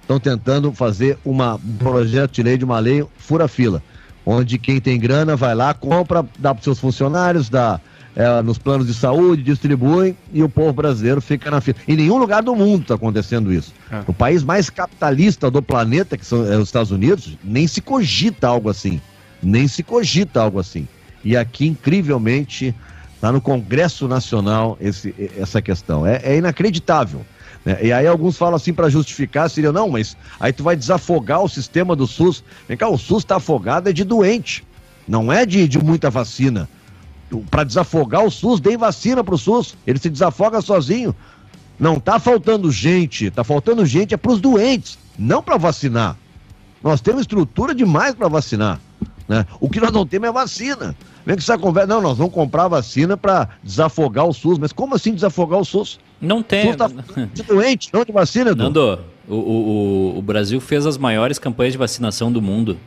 estão tentando fazer um projeto de lei de uma lei fura-fila, onde quem tem grana vai lá, compra, dá para seus funcionários, dá é, nos planos de saúde, distribuem e o povo brasileiro fica na fila. Em nenhum lugar do mundo está acontecendo isso. É. O país mais capitalista do planeta, que são é, os Estados Unidos, nem se cogita algo assim. Nem se cogita algo assim. E aqui, incrivelmente, está no Congresso Nacional esse, essa questão. É, é inacreditável. Né? E aí alguns falam assim para justificar, seria, não, mas aí tu vai desafogar o sistema do SUS. Vem cá, o SUS está afogado é de doente, não é de, de muita vacina para desafogar o SUS, deem vacina para o SUS. Ele se desafoga sozinho. Não está faltando gente, está faltando gente é para os doentes, não para vacinar. Nós temos estrutura demais para vacinar. Né? O que nós não temos é vacina. Vem que essa conversa, não, nós vamos comprar vacina para desafogar o SUS. Mas como assim desafogar o SUS? Não tem. O SUS tá de doente, não de vacina, Edu. Nando, o, o, o Brasil fez as maiores campanhas de vacinação do mundo.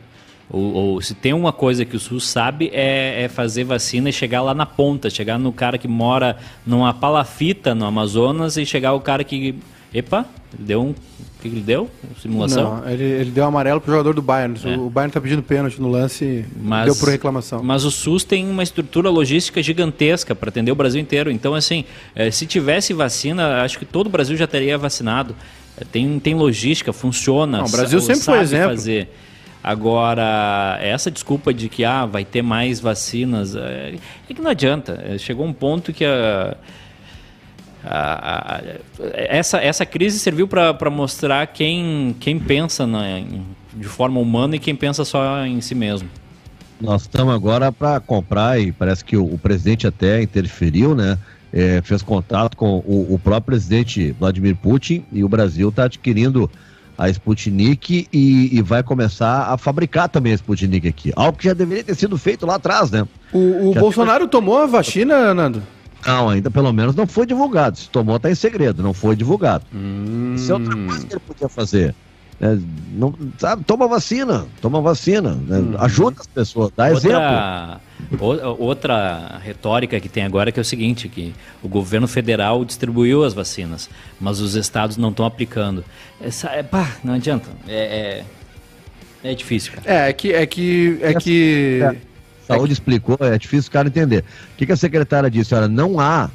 Ou, ou, se tem uma coisa que o SUS sabe é, é, fazer vacina e chegar lá na ponta, chegar no cara que mora numa palafita no Amazonas e chegar o cara que, Epa, deu um. O que, ele deu? Simulação? Não, ele, ele deu amarelo pro jogador do Bayern. É. O Bayern tá pedindo pênalti no lance mas, deu por reclamação. Mas o SUS tem uma estrutura logística gigantesca para atender o Brasil inteiro. Então, assim, é, se tivesse vacina, acho que todo o Brasil já teria vacinado. É, tem, tem logística, funciona. Não, o Brasil sempre foi exemplo. Fazer. Agora, essa desculpa de que ah, vai ter mais vacinas, é, é que não adianta. É, chegou um ponto que a a, a, essa, essa crise serviu para mostrar quem, quem pensa na, de forma humana e quem pensa só em si mesmo. Nós estamos agora para comprar e parece que o, o, presidente até interferiu, né? É, fez contato com o, o, próprio presidente Vladimir Putin e o Brasil está adquirindo a Sputnik e, e, vai começar a fabricar também a Sputnik aqui. Algo que já deveria ter sido feito lá atrás, né? O, o Bolsonaro tomou a vacina, Nando? Não, ainda pelo menos não foi divulgado. Se tomou, tá em segredo, não foi divulgado. Hum. Isso é outra coisa que ele podia fazer. É, não, sabe, toma vacina, toma vacina, né? hum. ajuda as pessoas, dá outra, exemplo. Outra retórica que tem agora é que é o seguinte, que o governo federal distribuiu as vacinas, mas os estados não estão aplicando. Essa, é, pá, não adianta. É, é, é difícil, cara. É, é que é que é que é. Saúde explicou, é difícil o cara entender. O que, que a secretária disse? Olha, não há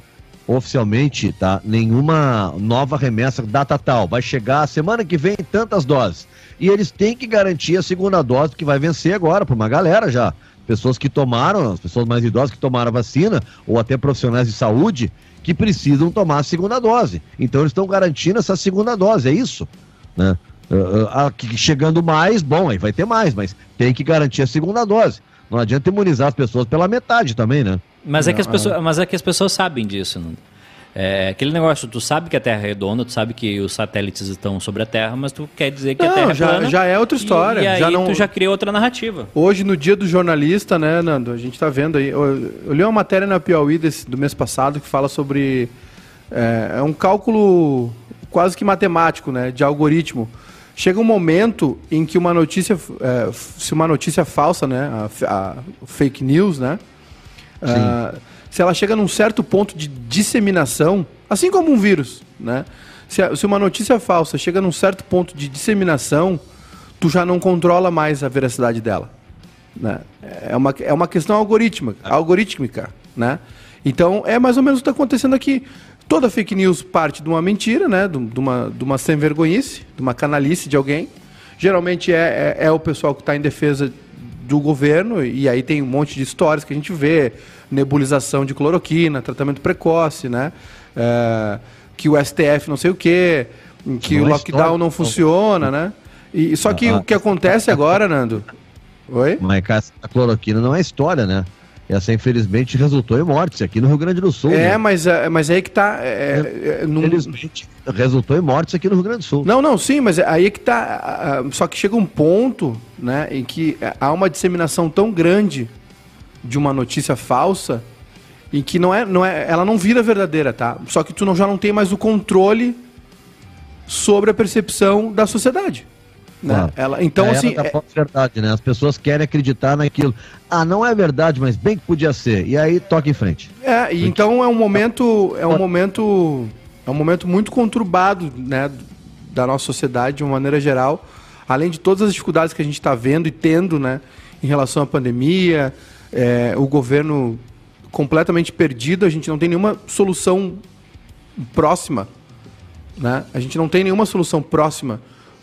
oficialmente tá, nenhuma nova remessa data tal. Vai chegar semana que vem tantas doses. E eles têm que garantir a segunda dose que vai vencer agora para uma galera já. Pessoas que tomaram, as pessoas mais idosas que tomaram a vacina, ou até profissionais de saúde, que precisam tomar a segunda dose. Então eles estão garantindo essa segunda dose, é isso. Né? Uh, uh, chegando mais, bom, aí vai ter mais, mas tem que garantir a segunda dose. Não adianta imunizar as pessoas pela metade também, né? Mas é que as pessoas, mas é que as pessoas sabem disso. Não? É, aquele negócio, tu sabe que a Terra é redonda, tu sabe que os satélites estão sobre a Terra, mas tu quer dizer que não, a Terra é já, plana. Já é outra história. E, e aí já não... tu já cria outra narrativa. Hoje, no dia do jornalista, né, Nando, a gente tá vendo aí. Eu, eu li uma matéria na Piauí desse, do mês passado que fala sobre. É, é um cálculo quase que matemático, né, de algoritmo chega um momento em que uma notícia, é, se uma notícia falsa, né, a, a fake news, né, uh, se ela chega num certo ponto de disseminação, assim como um vírus, né, se, a, se uma notícia falsa chega num certo ponto de disseminação, tu já não controla mais a veracidade dela, né? É uma, é uma questão algorítmica, algorítmica, né? Então é mais ou menos o que está acontecendo aqui. Toda fake news parte de uma mentira, né? De, de uma, de uma sem-vergonhice, de uma canalice de alguém. Geralmente é, é, é o pessoal que está em defesa do governo, e aí tem um monte de histórias que a gente vê, nebulização de cloroquina, tratamento precoce, né? É, que o STF não sei o quê, que não o é lockdown história, não funciona, não. né? E, só que ah, o que acontece agora, Nando... Oi? Mas a cloroquina não é história, né? Essa, infelizmente, resultou em mortes aqui no Rio Grande do Sul. É, né? mas, é, mas é aí que tá. É, é, num... Infelizmente, resultou em mortes aqui no Rio Grande do Sul. Não, não, sim, mas é aí é que tá. Só que chega um ponto né, em que há uma disseminação tão grande de uma notícia falsa em que não é, não é, ela não vira verdadeira, tá? Só que tu não, já não tem mais o controle sobre a percepção da sociedade. Né? Claro. Ela, então, é assim. É... verdade, né? As pessoas querem acreditar naquilo. Ah, não é verdade, mas bem que podia ser. E aí toca em frente. É, e então é um momento. É um momento. É um momento muito conturbado, né? Da nossa sociedade, de uma maneira geral. Além de todas as dificuldades que a gente está vendo e tendo, né? Em relação à pandemia, é, o governo completamente perdido, a gente não tem nenhuma solução próxima. Né? A gente não tem nenhuma solução próxima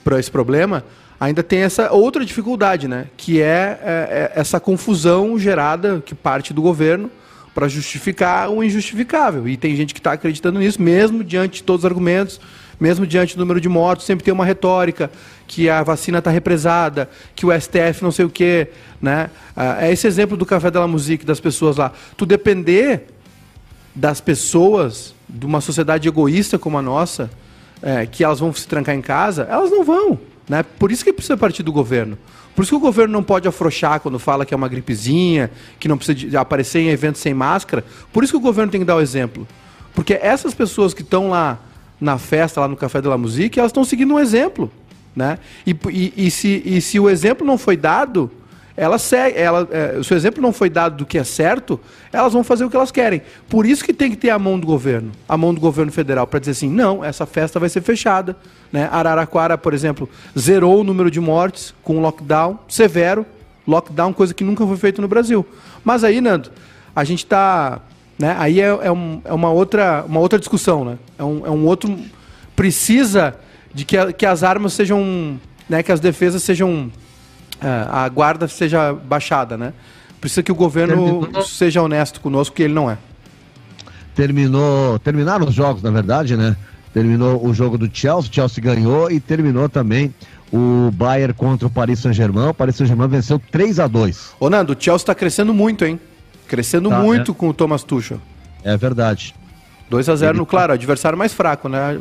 para esse problema, ainda tem essa outra dificuldade, né? Que é, é, é essa confusão gerada que parte do governo para justificar o injustificável. E tem gente que está acreditando nisso, mesmo diante de todos os argumentos, mesmo diante do número de mortos, sempre tem uma retórica que a vacina está represada, que o STF não sei o quê, né? Ah, é esse exemplo do Café da Musique, das pessoas lá. Tu depender das pessoas, de uma sociedade egoísta como a nossa, é, que elas vão se trancar em casa, elas não vão. Né? Por isso que precisa partir do governo. Por isso que o governo não pode afrouxar quando fala que é uma gripezinha, que não precisa aparecer em eventos sem máscara. Por isso que o governo tem que dar o exemplo. Porque essas pessoas que estão lá na festa, lá no Café de la Musique, elas estão seguindo um exemplo. Né? E, e, e, se, e se o exemplo não foi dado, elas seguem, ela, é, se o exemplo não foi dado do que é certo, elas vão fazer o que elas querem. Por isso que tem que ter a mão do governo, a mão do governo federal, para dizer assim, não, essa festa vai ser fechada. Né? Araraquara, por exemplo, zerou o número de mortes com um lockdown severo, lockdown, coisa que nunca foi feita no Brasil. Mas aí, Nando, a gente está... Né? Aí é, é, um, é, uma, outra, uma outra discussão, né? É um, é um outro... Precisa de que, que as armas sejam... Né, que as defesas sejam a guarda seja baixada, né? Precisa que o governo Terminou. seja honesto conosco, que ele não é. Terminou, terminaram os jogos, na verdade, né? Terminou o jogo do Chelsea, o Chelsea ganhou e terminou também o Bayern contra o Paris Saint-Germain. O Paris Saint-Germain venceu 3 a 2 Ô Nando, o Chelsea está crescendo muito, hein? Crescendo tá, muito é. com o Thomas Tuchel. É verdade. 2 a 0 no, tá claro, adversário mais fraco, né?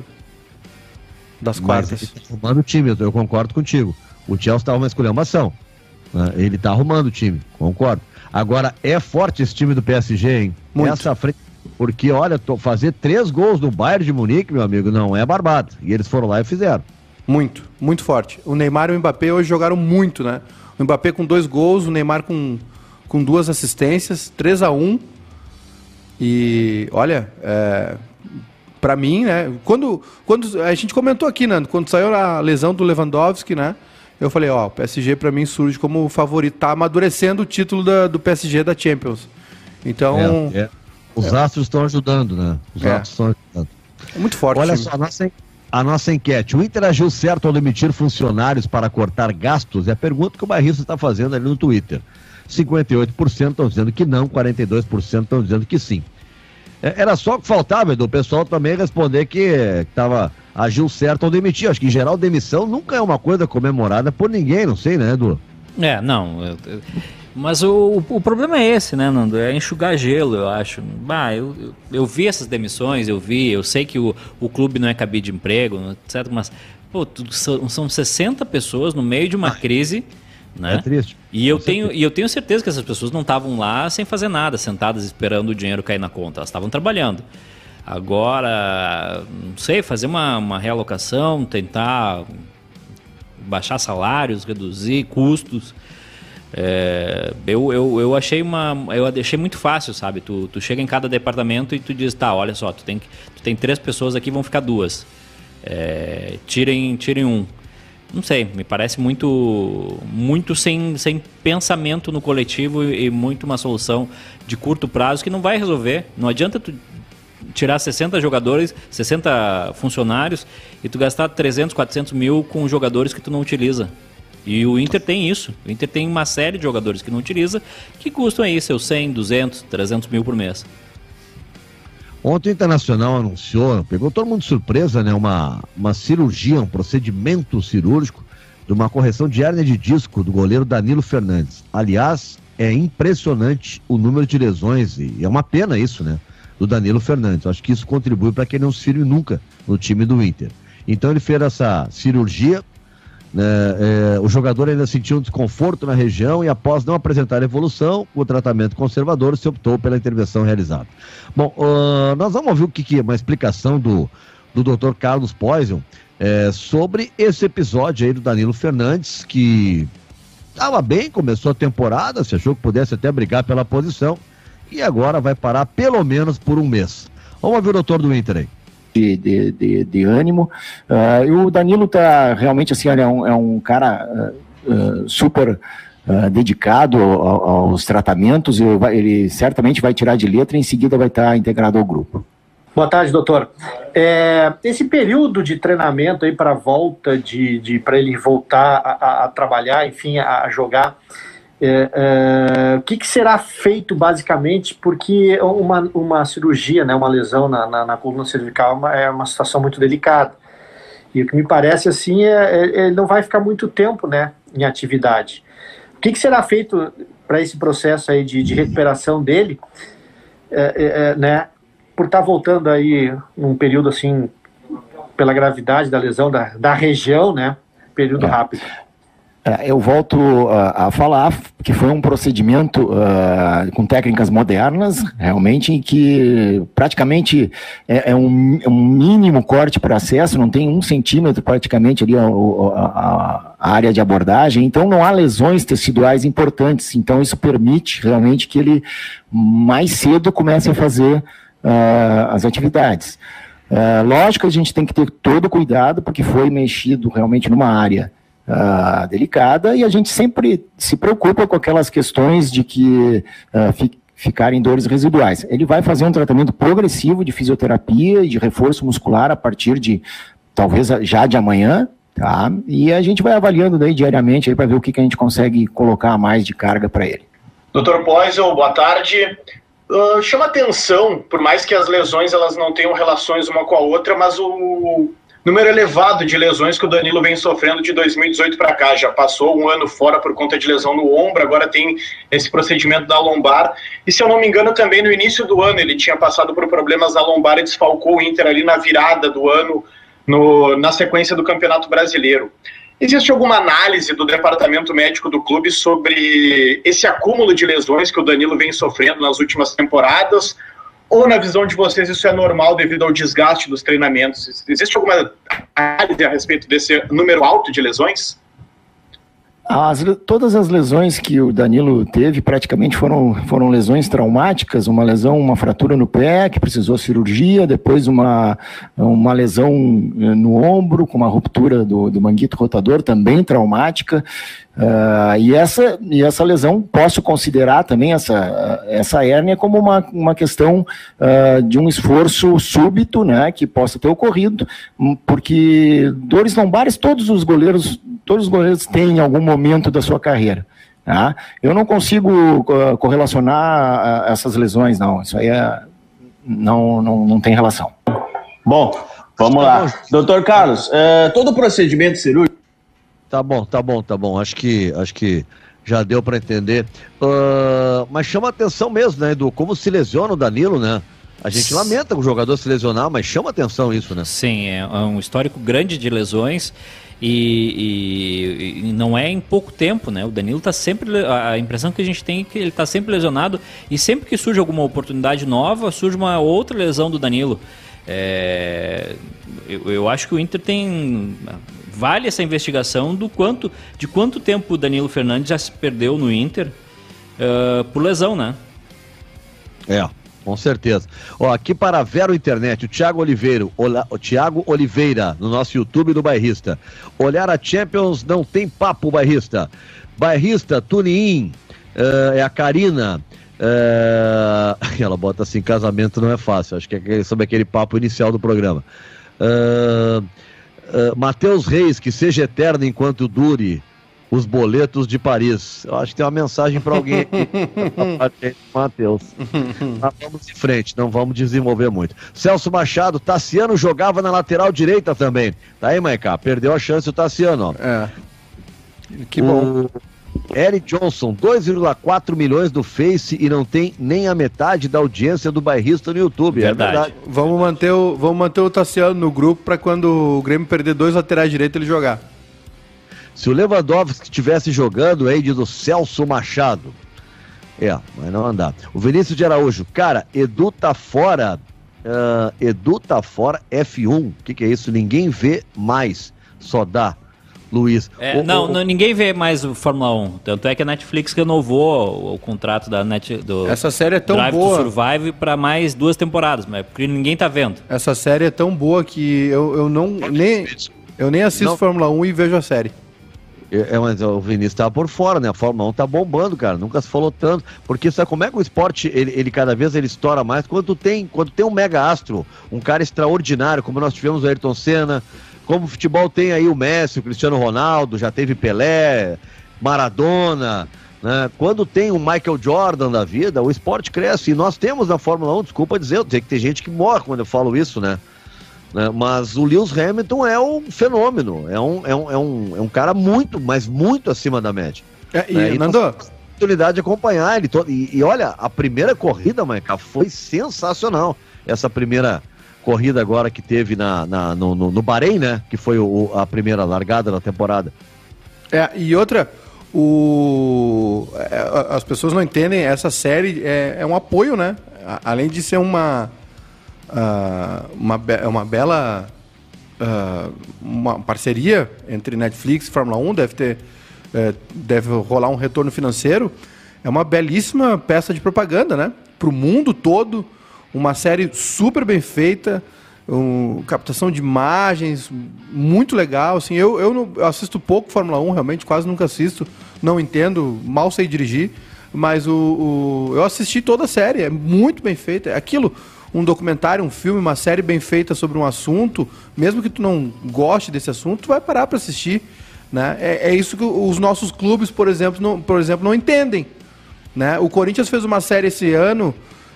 Das quartas. Mas ele tá o time, eu concordo contigo. O Chelsea estava uma esculhambação. Né? Ele está arrumando o time, concordo. Agora, é forte esse time do PSG, hein? Muito. Essa frente. Porque, olha, fazer três gols no Bayern de Munique, meu amigo, não é barbado. E eles foram lá e fizeram. Muito, muito forte. O Neymar e o Mbappé hoje jogaram muito, né? O Mbappé com dois gols, o Neymar com, com duas assistências, 3 a 1 E, olha, é, para mim, né? Quando, quando a gente comentou aqui, Nando, quando saiu a lesão do Lewandowski, né? Eu falei, ó, o PSG para mim surge como favorito, tá amadurecendo o título da, do PSG da Champions. Então. É, é. Os é. astros estão ajudando, né? Os é. astros estão ajudando. É muito forte. Olha só, a nossa, a nossa enquete. O Inter agiu certo ao demitir funcionários para cortar gastos? É a pergunta que o Barrista está fazendo ali no Twitter. 58% estão dizendo que não, 42% estão dizendo que sim. É, era só o que faltava, Edu, o pessoal também responder que estava agiu certo ao demitir. Acho que em geral demissão nunca é uma coisa comemorada por ninguém, não sei, né, Edu? É, não. Eu, eu, mas o, o, problema é esse, né, Nando? É enxugar gelo, eu acho. Bah, eu, eu, eu, vi essas demissões, eu vi, eu sei que o, o clube não é cabide de emprego, etc. Mas, pô, são, são 60 pessoas no meio de uma crise. Né? É triste. E eu, tenho, e eu tenho certeza que essas pessoas não estavam lá sem fazer nada, sentadas esperando o dinheiro cair na conta. Elas estavam trabalhando. Agora, não sei, fazer uma, uma realocação, tentar baixar salários, reduzir custos. É, eu, eu, eu achei uma eu achei muito fácil sabe tu, tu chega em cada departamento e tu diz tá olha só tu tem tu tem três pessoas aqui vão ficar duas é, tirem tirem um não sei me parece muito muito sem, sem pensamento no coletivo e, muito uma solução de curto prazo que não vai resolver não adianta tu tirar 60 jogadores, 60 funcionários e tu gastar 300, 400 mil com jogadores que tu não utiliza. E o Inter tem isso. O Inter tem uma série de jogadores que não utiliza que custam aí seus 100, 200, 300 mil por mês. Ontem o Internacional anunciou, pegou todo mundo de surpresa, né? Uma, uma cirurgia, um procedimento cirúrgico de uma correção de hérnia de disco do goleiro Danilo Fernandes. Aliás, é impressionante o número de lesões e é uma pena isso, né? do Danilo Fernandes. Acho que isso contribui para que ele não se firme nunca no time do Inter. Então ele fez essa cirurgia. Né, é, o jogador ainda sentiu um desconforto na região e, após não apresentar evolução, o tratamento conservador se optou pela intervenção realizada. Bom, uh, nós vamos ouvir o que, que é uma explicação do, do Dr. Carlos Poison é, sobre esse episódio aí do Danilo Fernandes, que estava bem, começou a temporada, se achou que pudesse até brigar pela posição, e agora vai parar pelo menos por um mês. Vamos ouvir o doutor do Inter aí. De, de, de, de ânimo. Uh, e o Danilo tá realmente assim, é um, é um cara uh, super uh, dedicado aos tratamentos, ele certamente vai tirar de letra e em seguida vai estar integrado ao grupo. Boa tarde, doutor. É, esse período de treinamento aí para volta de, de para ele voltar a, a, trabalhar, enfim, a, a jogar, é, é, o que, que, será feito basicamente? Porque uma, uma cirurgia, né, uma lesão na, na, na coluna cervical é uma, é uma situação muito delicada. E o que me parece assim é, é, não vai ficar muito tempo né, em atividade. O que, que será feito para esse processo aí de, de recuperação dele, é, é, é, né, por estar tá voltando aí num período assim, pela gravidade da lesão da, da região, né, período rápido? É, eu volto a, a, falar que foi um procedimento uh, com técnicas modernas, realmente, em que praticamente é, é, um, é um, mínimo corte para acesso, não tem um centímetro praticamente ali a, a, a, área de abordagem, então não há lesões teciduais importantes, então isso permite realmente que ele mais cedo comece a fazer uh, as atividades. Lógico que a gente tem que ter todo cuidado, porque foi mexido realmente numa área uh, delicada e a gente sempre se preocupa com aquelas questões de que uh, fi, ficarem dores residuais. Ele vai fazer um tratamento progressivo de fisioterapia e de reforço muscular a partir de talvez já de amanhã, tá? E a gente vai avaliando daí diariamente aí para ver o que, que a gente consegue colocar mais de carga para ele. Doutor Poisel, boa tarde. Uh, chama atenção, por mais que as lesões elas não tenham relações uma com a outra, mas o número elevado de lesões que o Danilo vem sofrendo de 2018 para cá. Já passou um ano fora por conta de lesão no ombro, agora tem esse procedimento da lombar. E se eu não me engano, também no início do ano ele tinha passado por problemas da lombar e desfalcou o Inter ali na virada do ano, no, na sequência do Campeonato Brasileiro. Existe alguma análise do departamento médico do clube sobre esse acúmulo de lesões que o Danilo vem sofrendo nas últimas temporadas? Ou, na visão de vocês, isso é normal devido ao desgaste dos treinamentos? Existe alguma análise a respeito desse número alto de lesões? As, todas as lesões que o Danilo teve praticamente foram, foram lesões traumáticas, uma lesão, uma fratura no pé que precisou cirurgia, depois uma, uma lesão eh, no ombro com uma ruptura do, do manguito rotador também traumática. Uh, e, essa, e essa lesão, posso considerar também essa, essa hérnia como uma, uma questão uh, de um esforço súbito né, que possa ter ocorrido, hum, porque dores lombares todos os goleiros, todos os goleiros têm em algum momento da sua carreira. Tá? Eu não consigo uh, correlacionar essas lesões, não. Isso aí é, não, não, não tem relação. Bom, vamos lá. Doutor Carlos, eh, todo procedimento cirúrgico Tá bom, tá bom, tá bom. Acho que, acho que já deu para entender. Uh, mas chama atenção mesmo, né, Edu? Como se lesiona o Danilo, né? A gente lamenta o jogador se lesionar, mas chama atenção isso, né? Sim, é um histórico grande de lesões e, e, e não é em pouco tempo, né? O Danilo tá sempre. A impressão que a gente tem é que ele tá sempre lesionado e sempre que surge alguma oportunidade nova, surge uma outra lesão do Danilo. É, eu, eu acho que o Inter tem vale essa investigação do quanto, de quanto tempo o Danilo Fernandes já se perdeu no Inter uh, por lesão, né? É, com certeza. Ó, aqui para a Vero Internet, o Thiago Oliveira, o Thiago Oliveira, no nosso YouTube do Bairrista. Olhar a Champions não tem papo, Bairrista. Bairrista, Tunin, uh, é a Karina. Uh, ela bota assim, casamento não é fácil. Acho que é sobre aquele papo inicial do programa. Uh, Uh, Matheus Reis, que seja eterno enquanto dure os boletos de Paris. Eu acho que tem uma mensagem para alguém aqui. Matheus. Mas vamos em frente, não vamos desenvolver muito. Celso Machado, Tassiano jogava na lateral direita também. Tá aí, Maiká? Perdeu a chance o Tassiano, ó. É. Que bom. O Eric Johnson, 2,4 milhões do Face e não tem nem a metade da audiência do bairrista no YouTube. Verdade. É verdade. Vamos manter o, vamos manter o Tassiano no grupo para quando o Grêmio perder dois laterais direitos ele jogar. Se o Lewandowski estivesse jogando, aí diz o Celso Machado. É, mas não andar. O Vinícius de Araújo, cara, Edu tá fora. Uh, Edu tá fora F1. O que, que é isso? Ninguém vê mais. Só dá. Luiz. É, o, não, o, não, ninguém vê mais o Fórmula 1. Tanto é que a Netflix renovou o, o contrato da Net, do Essa série é tão Drive boa. to Survive para mais duas temporadas, mas porque ninguém tá vendo. Essa série é tão boa que eu, eu não nem eu nem assisto não. Fórmula 1 e vejo a série. É, é, mas o Vinícius tá por fora, né? A Fórmula 1 tá bombando, cara. Nunca se falou tanto. Porque sabe como é que o esporte, ele, ele cada vez ele estoura mais? Quando tem, quando tem um mega astro, um cara extraordinário, como nós tivemos o Ayrton Senna, como o futebol tem aí o Messi, o Cristiano Ronaldo, já teve Pelé, Maradona, né? Quando tem o Michael Jordan da vida, o esporte cresce. E nós temos na Fórmula 1, desculpa dizer, eu sei que tem gente que morre quando eu falo isso, né? né? Mas o Lewis Hamilton é um fenômeno, é um, é um, é um, é um cara muito, mas muito acima da média. É, e, né? Nando... oportunidade de acompanhar ele. todo E, e, olha, a primeira corrida, Maica, foi sensacional. Essa primeira corrida agora que teve na, na no, no, no Bahrein, né? Que foi o, a primeira largada da temporada. É, e outra, o, é, as pessoas não entendem, essa série é, é um apoio, né? Além de ser uma, uh, uma, é uma bela uh, uma parceria entre Netflix e Fórmula 1, deve ter uh, deve rolar um retorno financeiro. É uma belíssima peça de propaganda, né? Para o mundo todo, uma série super bem feita, um, captação de imagens, muito legal. Assim, eu, eu, não, eu assisto pouco Fórmula 1, realmente, quase nunca assisto, não entendo, mal sei dirigir, mas o, o, eu assisti toda a série, é muito bem feita. É aquilo, um documentário, um filme, uma série bem feita sobre um assunto, mesmo que tu não goste desse assunto, tu vai parar para assistir. Né? É, é, isso que os nossos clubes, por exemplo, não, por exemplo, não entendem. Né? O Corinthians fez uma série esse ano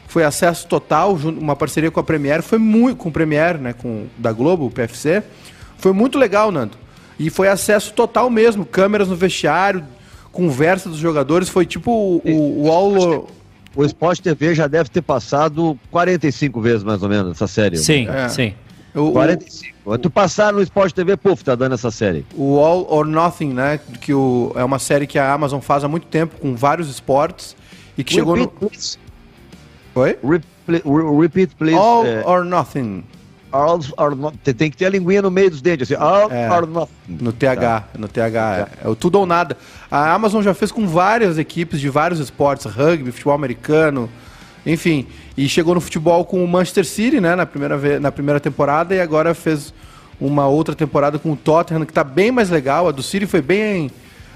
foi acesso total, uma parceria com a Premiere, foi muito com o Premiere, né, com da Globo, o PFC. Foi muito legal, Nando. E foi acesso total mesmo, câmeras no vestiário, conversa dos jogadores, foi tipo o, o, o All... O Sport TV já deve ter passado 45 vezes mais ou menos essa série. Sim, é. sim. O, 45. O... Tu passar no Sport TV, puf, tá dando essa série. O All or Nothing, né? Que o, é uma série que a Amazon faz há muito tempo com vários esportes e que chegou no. Oi? repeat, please. All é, or nothing. All or not, tem que ter a linguinha no meio dos dentes, assim. All é, or nothing. No TH, tá. no TH. É, é, o tudo ou nada. A Amazon já fez com várias equipes de vários esportes, rugby, futebol americano, enfim. E chegou no futebol com o Manchester City, né, na primeira, na primeira temporada, e agora fez uma outra temporada com o Tottenham, que está bem mais legal. A do City foi bem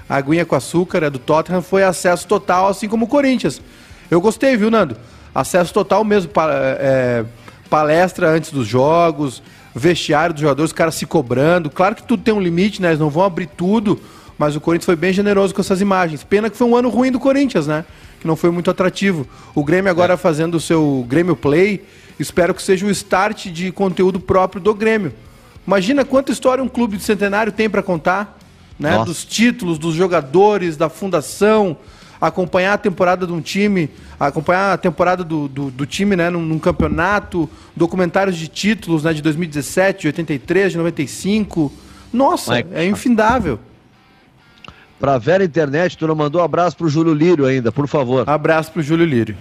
aguinha com açúcar, a do Tottenham foi acesso total, assim como o Corinthians. Eu gostei, viu, Nando? Acesso total mesmo, é, palestra antes dos jogos, vestiário dos jogadores, os caras se cobrando. Claro que tudo tem um limite, né? Eles não vão abrir tudo, mas o Corinthians foi bem generoso com essas imagens. Pena que foi um ano ruim do Corinthians, né? Que não foi muito atrativo. O Grêmio agora é. fazendo o seu Grêmio Play, espero que seja o start de conteúdo próprio do Grêmio. Imagina quanta história um clube de centenário tem para contar, né? Nossa. Dos títulos, dos jogadores, da fundação, acompanhar a temporada de um time, acompanhar a temporada do, do, do time né, num, num, campeonato, documentários de títulos né, de 2017, de 83, de 95. Nossa, Mike. é infindável. Pra Vera Internet, tu não mandou um abraço pro Júlio Lírio ainda, por favor. Abraço pro Júlio Lírio.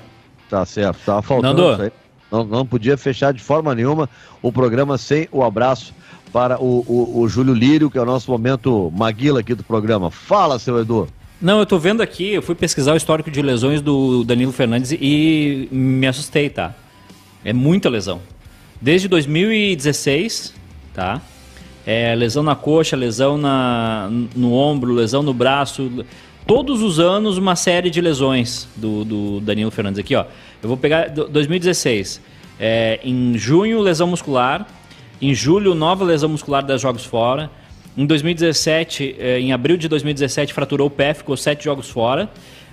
Tá certo, tava faltando isso aí. Não, não podia fechar de forma nenhuma o programa sem o abraço para o, o, o Júlio Lírio, que é o nosso momento Maguila aqui do programa. Fala, seu Edu. Não, eu tô vendo aqui, eu fui pesquisar o histórico de lesões do Danilo Fernandes e me assustei, tá? É muita lesão. Desde 2016, tá? É, lesão na coxa, lesão na, no ombro, lesão no braço. Todos os anos uma série de lesões do, do Danilo Fernandes. Aqui, ó. Eu vou pegar 2016. É, em junho, lesão muscular. Em julho, nova lesão muscular das jogos fora. Em 2017, eh, em abril de 2017, fraturou o pé, ficou sete jogos fora.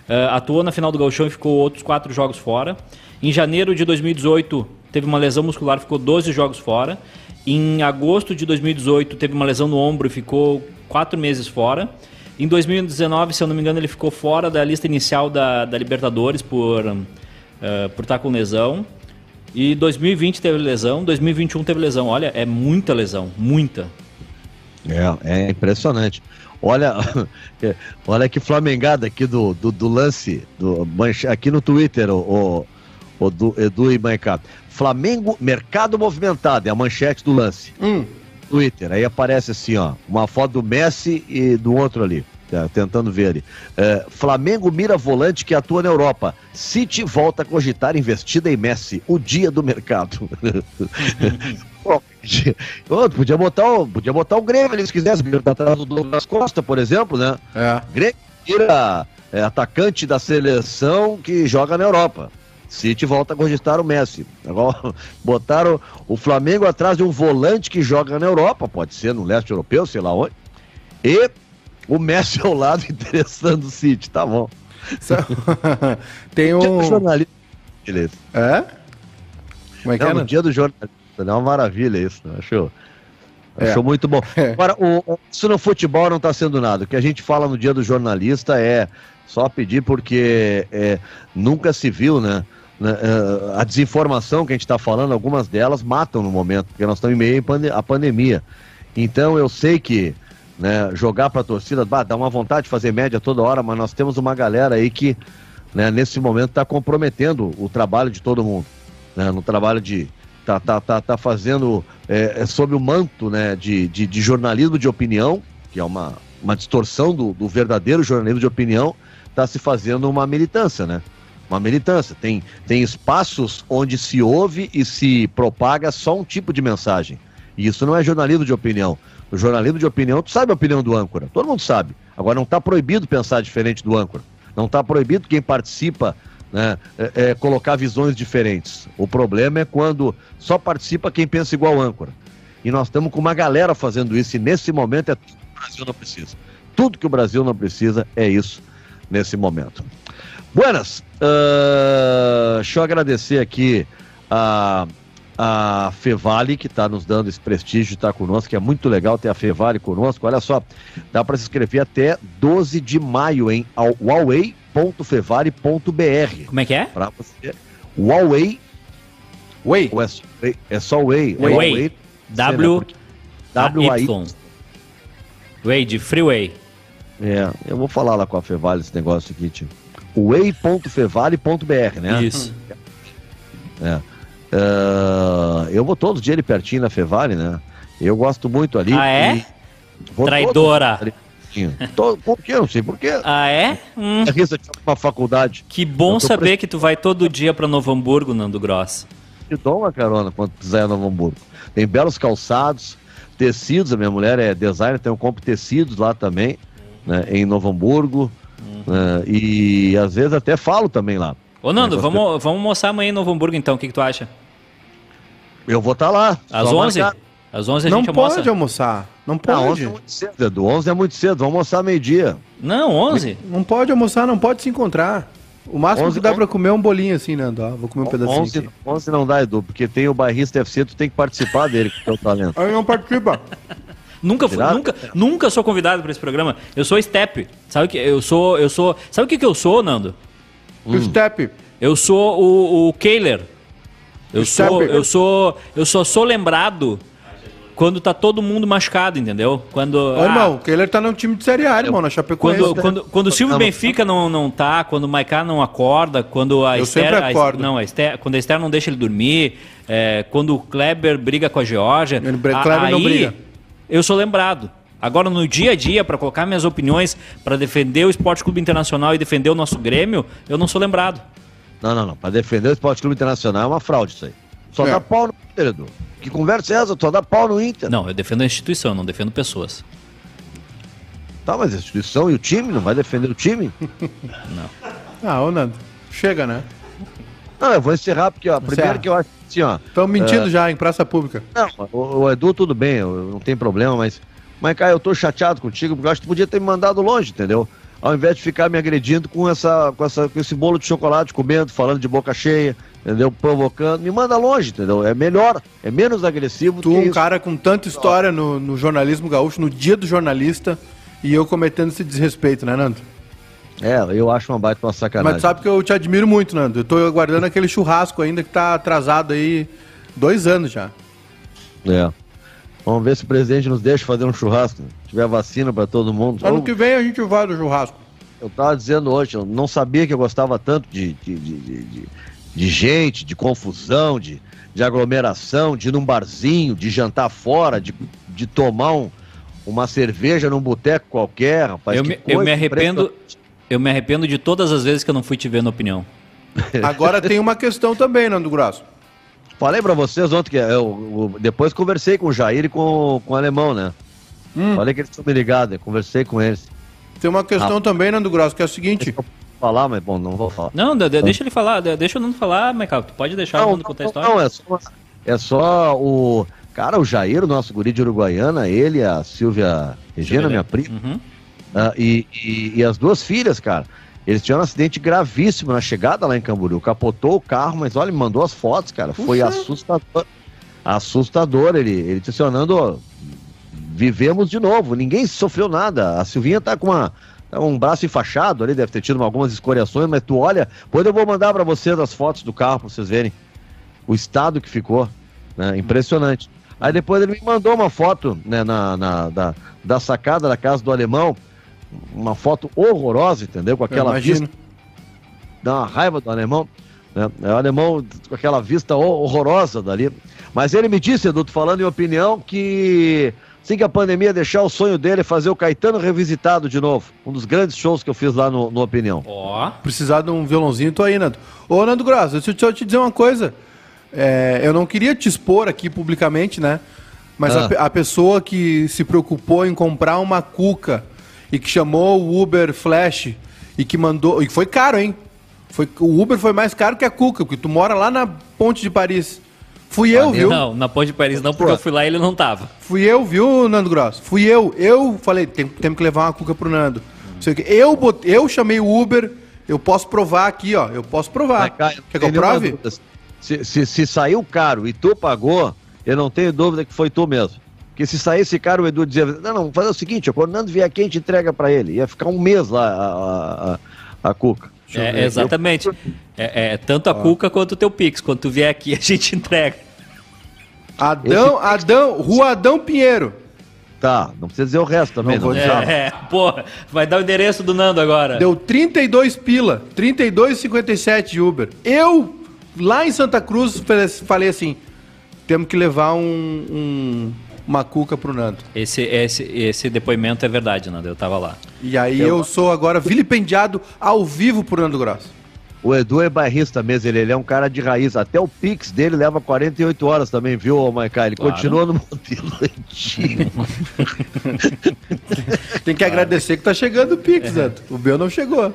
Eh, atuou na final do Gauchão e ficou outros quatro jogos fora. Em janeiro de 2018, teve uma lesão muscular, ficou 12 jogos fora. Em agosto de 2018, teve uma lesão no ombro e ficou quatro meses fora. Em 2019, se eu não me engano, ele ficou fora da lista inicial da, da Libertadores por, uh, por estar com lesão. E 2020 teve lesão, 2021 teve lesão. Olha, é muita lesão, muita. É, é impressionante. Olha, olha que flamengada aqui do, do, do lance, do, aqui no Twitter, o, o, o do Edu e. Flamengo, mercado movimentado, é a manchete do lance. Hum. Twitter, aí aparece assim, ó, uma foto do Messi e do outro ali. Tá, tentando ver ali. É, Flamengo mira volante que atua na Europa. City volta a cogitar investida em Messi. O dia do mercado. podia botar o, podia botar o Grêmio ali se quisesse, tá atrás do Douglas Costa, por exemplo, né? É. Grêmio tira é, atacante da seleção que joga na Europa. City volta a cogitar o Messi. Agora, botaram o Flamengo atrás de um volante que joga na Europa, pode ser no leste europeu, sei lá onde. E o Messi ao lado interessando o City, tá bom. Tem um. jornalista. Beleza. É? Como é que Não, é? No dia do jornalista. É uma maravilha isso, né? Achou? É. Muito bom. Agora, o, isso no futebol não está sendo nada. O que a gente fala no dia do jornalista é só pedir porque é, nunca se viu, né? né é, a desinformação que a gente está falando, algumas delas matam no momento, porque nós estamos em meio à pandemia. Então eu sei que né, jogar para a torcida, bah, dá uma vontade de fazer média toda hora, mas nós temos uma galera aí que, né, nesse momento, está comprometendo o trabalho de todo mundo. Né, no trabalho de. Tá, tá, tá, tá fazendo é, é sob o manto né, de, de, de, jornalismo de opinião, que é uma, uma distorção do, do verdadeiro jornalismo de opinião, está se fazendo uma militância, né? Uma militância. Tem, tem espaços onde se ouve e se propaga só um tipo de mensagem. E isso não é jornalismo de opinião. O jornalismo de opinião, tu sabe a opinião do âncora, todo mundo sabe. Agora não está proibido pensar diferente do âncora. Não está proibido quem participa né, é, é, colocar visões diferentes. O problema é quando só participa quem pensa igual âncora. E nós estamos com uma galera fazendo isso, e nesse momento é tudo que o Brasil não precisa. Tudo que o Brasil não precisa é isso nesse momento. Buenas, uh, deixa eu agradecer aqui a. A Fevale, que está nos dando esse prestígio de estar tá conosco, que é muito legal ter a Fevale conosco. Olha só, dá para se inscrever até 12 de maio em huawei.fevale.br. Como é que é? Para você. Huawei. Way. É só Way. É só Way. Way. É Way. W. W A Y. Way de Freeway. É, eu vou falar lá com a Fevale esse negócio aqui, tio. Way.fevale.br, né? Isso. É. Uh, eu vou todos os dias ali pertinho na Fevale, né? Eu gosto muito ali. Ah, é? Traidora. Tô, por quê? Não sei por quê. Ah, é? Hum. É uma faculdade. Que bom saber que tu vai todo dia para Novo Hamburgo, Nando Gross. Te dou uma carona quando quiser Novo Hamburgo. Tem belos calçados, tecidos. A minha mulher é designer, tem um compro tecidos lá também, né, em Novo Hamburgo. Uhum. Né, e às vezes até falo também lá. Ô, Nando, vamos, vamos almoçar amanhã em Novo Hamburgo então. O que, que tu acha? Eu vou estar tá lá. Às 11? Marcar. Às 11 a não gente almoça. Não pode almoçar. Não pode. Não, 11 é muito cedo, Edu. 11 é muito cedo. Vamos almoçar meio-dia. Não, 11? Não pode almoçar, não pode se encontrar. O máximo 11, que dá 11... pra comer é um bolinho assim, né, Ó, vou comer um pedacinho 11, aqui. 11 não dá, Edu, porque tem o bairrista FC, tu tem que participar dele, com o teu talento. Aí não participa. Nunca, fui, nunca, nunca sou convidado para esse programa. Eu sou Step. Sabe que eu sou, eu sou. Sabe o que, que eu sou, Nando? Hum. Step. Eu sou o, o Kehler. Eu sou, eu sou, eu só sou lembrado quando tá todo mundo machucado, entendeu? Quando Ô, ah, irmão, o Kehler tá no time de Série A, irmão, na Chapecoense. Quando, quando, quando o Silvio Benfica não, não tá, quando o Maiká não acorda, quando a eu Esther, sempre acordo. A, não, a Esther, quando a Esther não deixa ele dormir, é, quando o Kleber briga com a Georgia, ele, Kleber aí, não briga. eu sou lembrado. Agora, no dia a dia, para colocar minhas opiniões, para defender o Esporte Clube Internacional e defender o nosso Grêmio, eu não sou lembrado. Não, não, não. Para defender o Esporte Clube Internacional é uma fraude isso aí. Só é. dá pau no Edu. Que conversa é essa? Só dá pau no Inter. Não, eu defendo a instituição, não defendo pessoas. Tá, mas a instituição e o time? Não vai defender o time? não. Ah, ô Nando, chega, né? Não, eu vou encerrar porque, ó, primeiro que eu acho assim, ó. Estão mentindo uh, já em praça pública. Não, o, o Edu tudo bem, eu, não tem problema, mas. Mas, cara, eu tô chateado contigo, porque eu acho que tu podia ter me mandado longe, entendeu? Ao invés de ficar me agredindo com, essa, com, essa, com esse bolo de chocolate, comendo, falando de boca cheia, entendeu? Provocando, me manda longe, entendeu? É melhor, é menos agressivo tu, um isso. cara com tanta história no, no jornalismo gaúcho, no dia do jornalista, e eu cometendo esse desrespeito, né, Nando? É, eu acho uma baita uma sacanagem. Mas sabe que eu te admiro muito, Nando. Eu tô aguardando aquele churrasco ainda que tá atrasado aí dois anos já. É. Vamos ver se o presidente nos deixa fazer um churrasco. Se tiver vacina para todo mundo. Ano que vem a gente vai do churrasco. Eu tava dizendo hoje, eu não sabia que eu gostava tanto de, de, de, de de gente, de confusão, de, de aglomeração, de ir num barzinho, de jantar fora, de, de tomar um, uma cerveja num boteco qualquer, rapaz. Eu me, eu me arrependo. Eu me arrependo de todas as vezes que eu não fui te ver na opinião. Agora tem uma questão também, Nando Grosso. Falei para vocês ontem que eu, eu, depois conversei com o Jair e com, com o alemão, né? Hum. Falei que eles estão me ligados, conversei com eles. Tem uma questão ah. também, Nando Grosso, que é o seguinte falar, mas bom, não vou falar. Não, de, deixa ele falar, deixa eu não falar, Michael. Tu pode deixar não, o mundo contar a história. Não, é só, é só o. Cara, o Jair, o nosso guri de Uruguaiana, ele, a Silvia Regina, minha prima, uhum. uh, e, e, e, as duas filhas, cara. Eles tiveram um acidente gravíssimo na chegada lá em Camboriú. Capotou o carro, mas olha, mandou as fotos, cara. Foi assustador. Assustador. Ele, ele tensionando. Vivemos de novo. Ninguém sofreu nada. A Silvinha tá com uma um braço enfaixado ali, deve ter tido algumas escoriações, mas tu olha, depois eu vou mandar para vocês as fotos do carro para vocês verem o estado que ficou, né? Impressionante. Aí depois ele me mandou uma foto né, na, na da, da sacada da casa do alemão, uma foto horrorosa, entendeu? Com aquela vista. Dá uma raiva do alemão. Né? É o alemão com aquela vista horrorosa dali. Mas ele me disse, Edu, falando em opinião, que assim que a pandemia deixar o sonho dele fazer o Caetano revisitado de novo. Um dos grandes shows que eu fiz lá no, no Opinião. Ó. Oh. Precisar de um violãozinho, tô aí, Nando. Ô, Nando Grosso, deixa eu te dizer uma coisa. É, eu não queria te expor aqui publicamente, né? Mas ah. a, a, pessoa que se preocupou em comprar uma cuca e que chamou o Uber Flash e que mandou. E foi caro, hein? Foi, o Uber foi mais caro que a cuca, porque tu mora lá na Ponte de Paris. Fui eu, viu? Não, na Ponte de Paris não, porque eu fui lá e ele não tava. Fui eu, viu, Nando Grosso? Fui eu. Eu falei, tem, temos que levar uma cuca pro Nando. Hum. Eu, botei, eu chamei o Uber, eu posso provar aqui, ó. Eu posso provar. Quer que eu prove? Se, se, se saiu caro e tu pagou, eu não tenho dúvida que foi tu mesmo. Porque se saísse caro, o Edu dizia: Não, não, vamos fazer o seguinte, quando o Nando vier aqui, a gente entrega para ele. Ia ficar um mês lá a, a, a Cuca. É, exatamente. É, é, tanto a Cuca quanto o teu Pix. Quando tu vier aqui, a gente entrega. Adão, Esse... Adão, Rua Adão Pinheiro. Tá, não precisa dizer o resto também. Não, não é, é, pô, vai dar o endereço do Nando agora. Deu 32 pila, 32,57 de Uber. Eu, lá em Santa Cruz, falei assim, temos que levar um, um, uma cuca pro Nando. Esse, esse, esse depoimento é verdade, Nando, eu tava lá. E aí eu, eu sou agora vilipendiado ao vivo por Nando Grosso. O Edu é bairrista mesmo, ele, ele, é um cara de raiz. Até o Pix dele leva 48 horas também, viu, Maiká? Ele claro. continua no modelo antigo. Tem que claro. agradecer que tá chegando o Pix, é. O meu não chegou.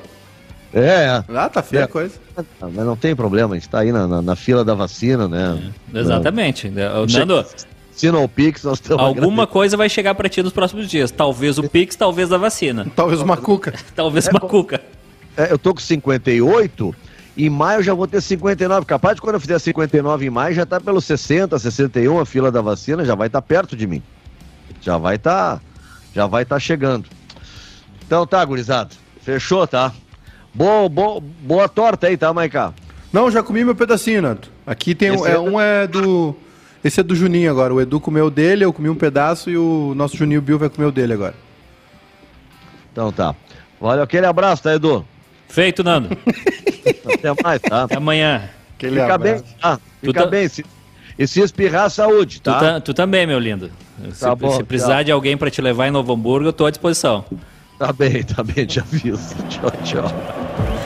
É. Ah, tá feia é. a coisa. Mas não tem problema, a gente tá aí na, na, na fila da vacina, né? É. Exatamente. Não. Nando, Assina o Pix, nós estamos Alguma coisa vai chegar para ti nos próximos dias. Talvez o Pix, talvez a vacina. Talvez uma cuca. talvez é, uma cuca. É, eu tô com 58, em maio eu já vou ter 59. Capaz de quando eu fizer 59 em maio, já tá pelo 60, 61 a fila da vacina, já vai estar tá perto de mim. Já vai estar, tá, já vai estar tá chegando. Então tá, gurizada. Fechou, tá? Boa, boa, boa torta aí, tá, Maiká? Não, já comi meu pedacinho, Nato. Aqui tem um, é, é, um é do esse é do Juninho agora. O Edu comeu dele, eu comi um pedaço e o nosso Juninho Bill vai comer o dele agora. Então tá. Valeu, aquele abraço, tá, Edu? Feito, Nando. Até mais, tá? Até amanhã. Aquele Fica abraço. bem, tá? Fica tá... bem. Se... E se espirrar, saúde, tá? Tu, tá, tu também, meu lindo. Tá se, bom, se precisar tchau. de alguém para te levar em Novo Hamburgo, eu tô à disposição. Tá bem, tá bem, te aviso. Tchau, tchau.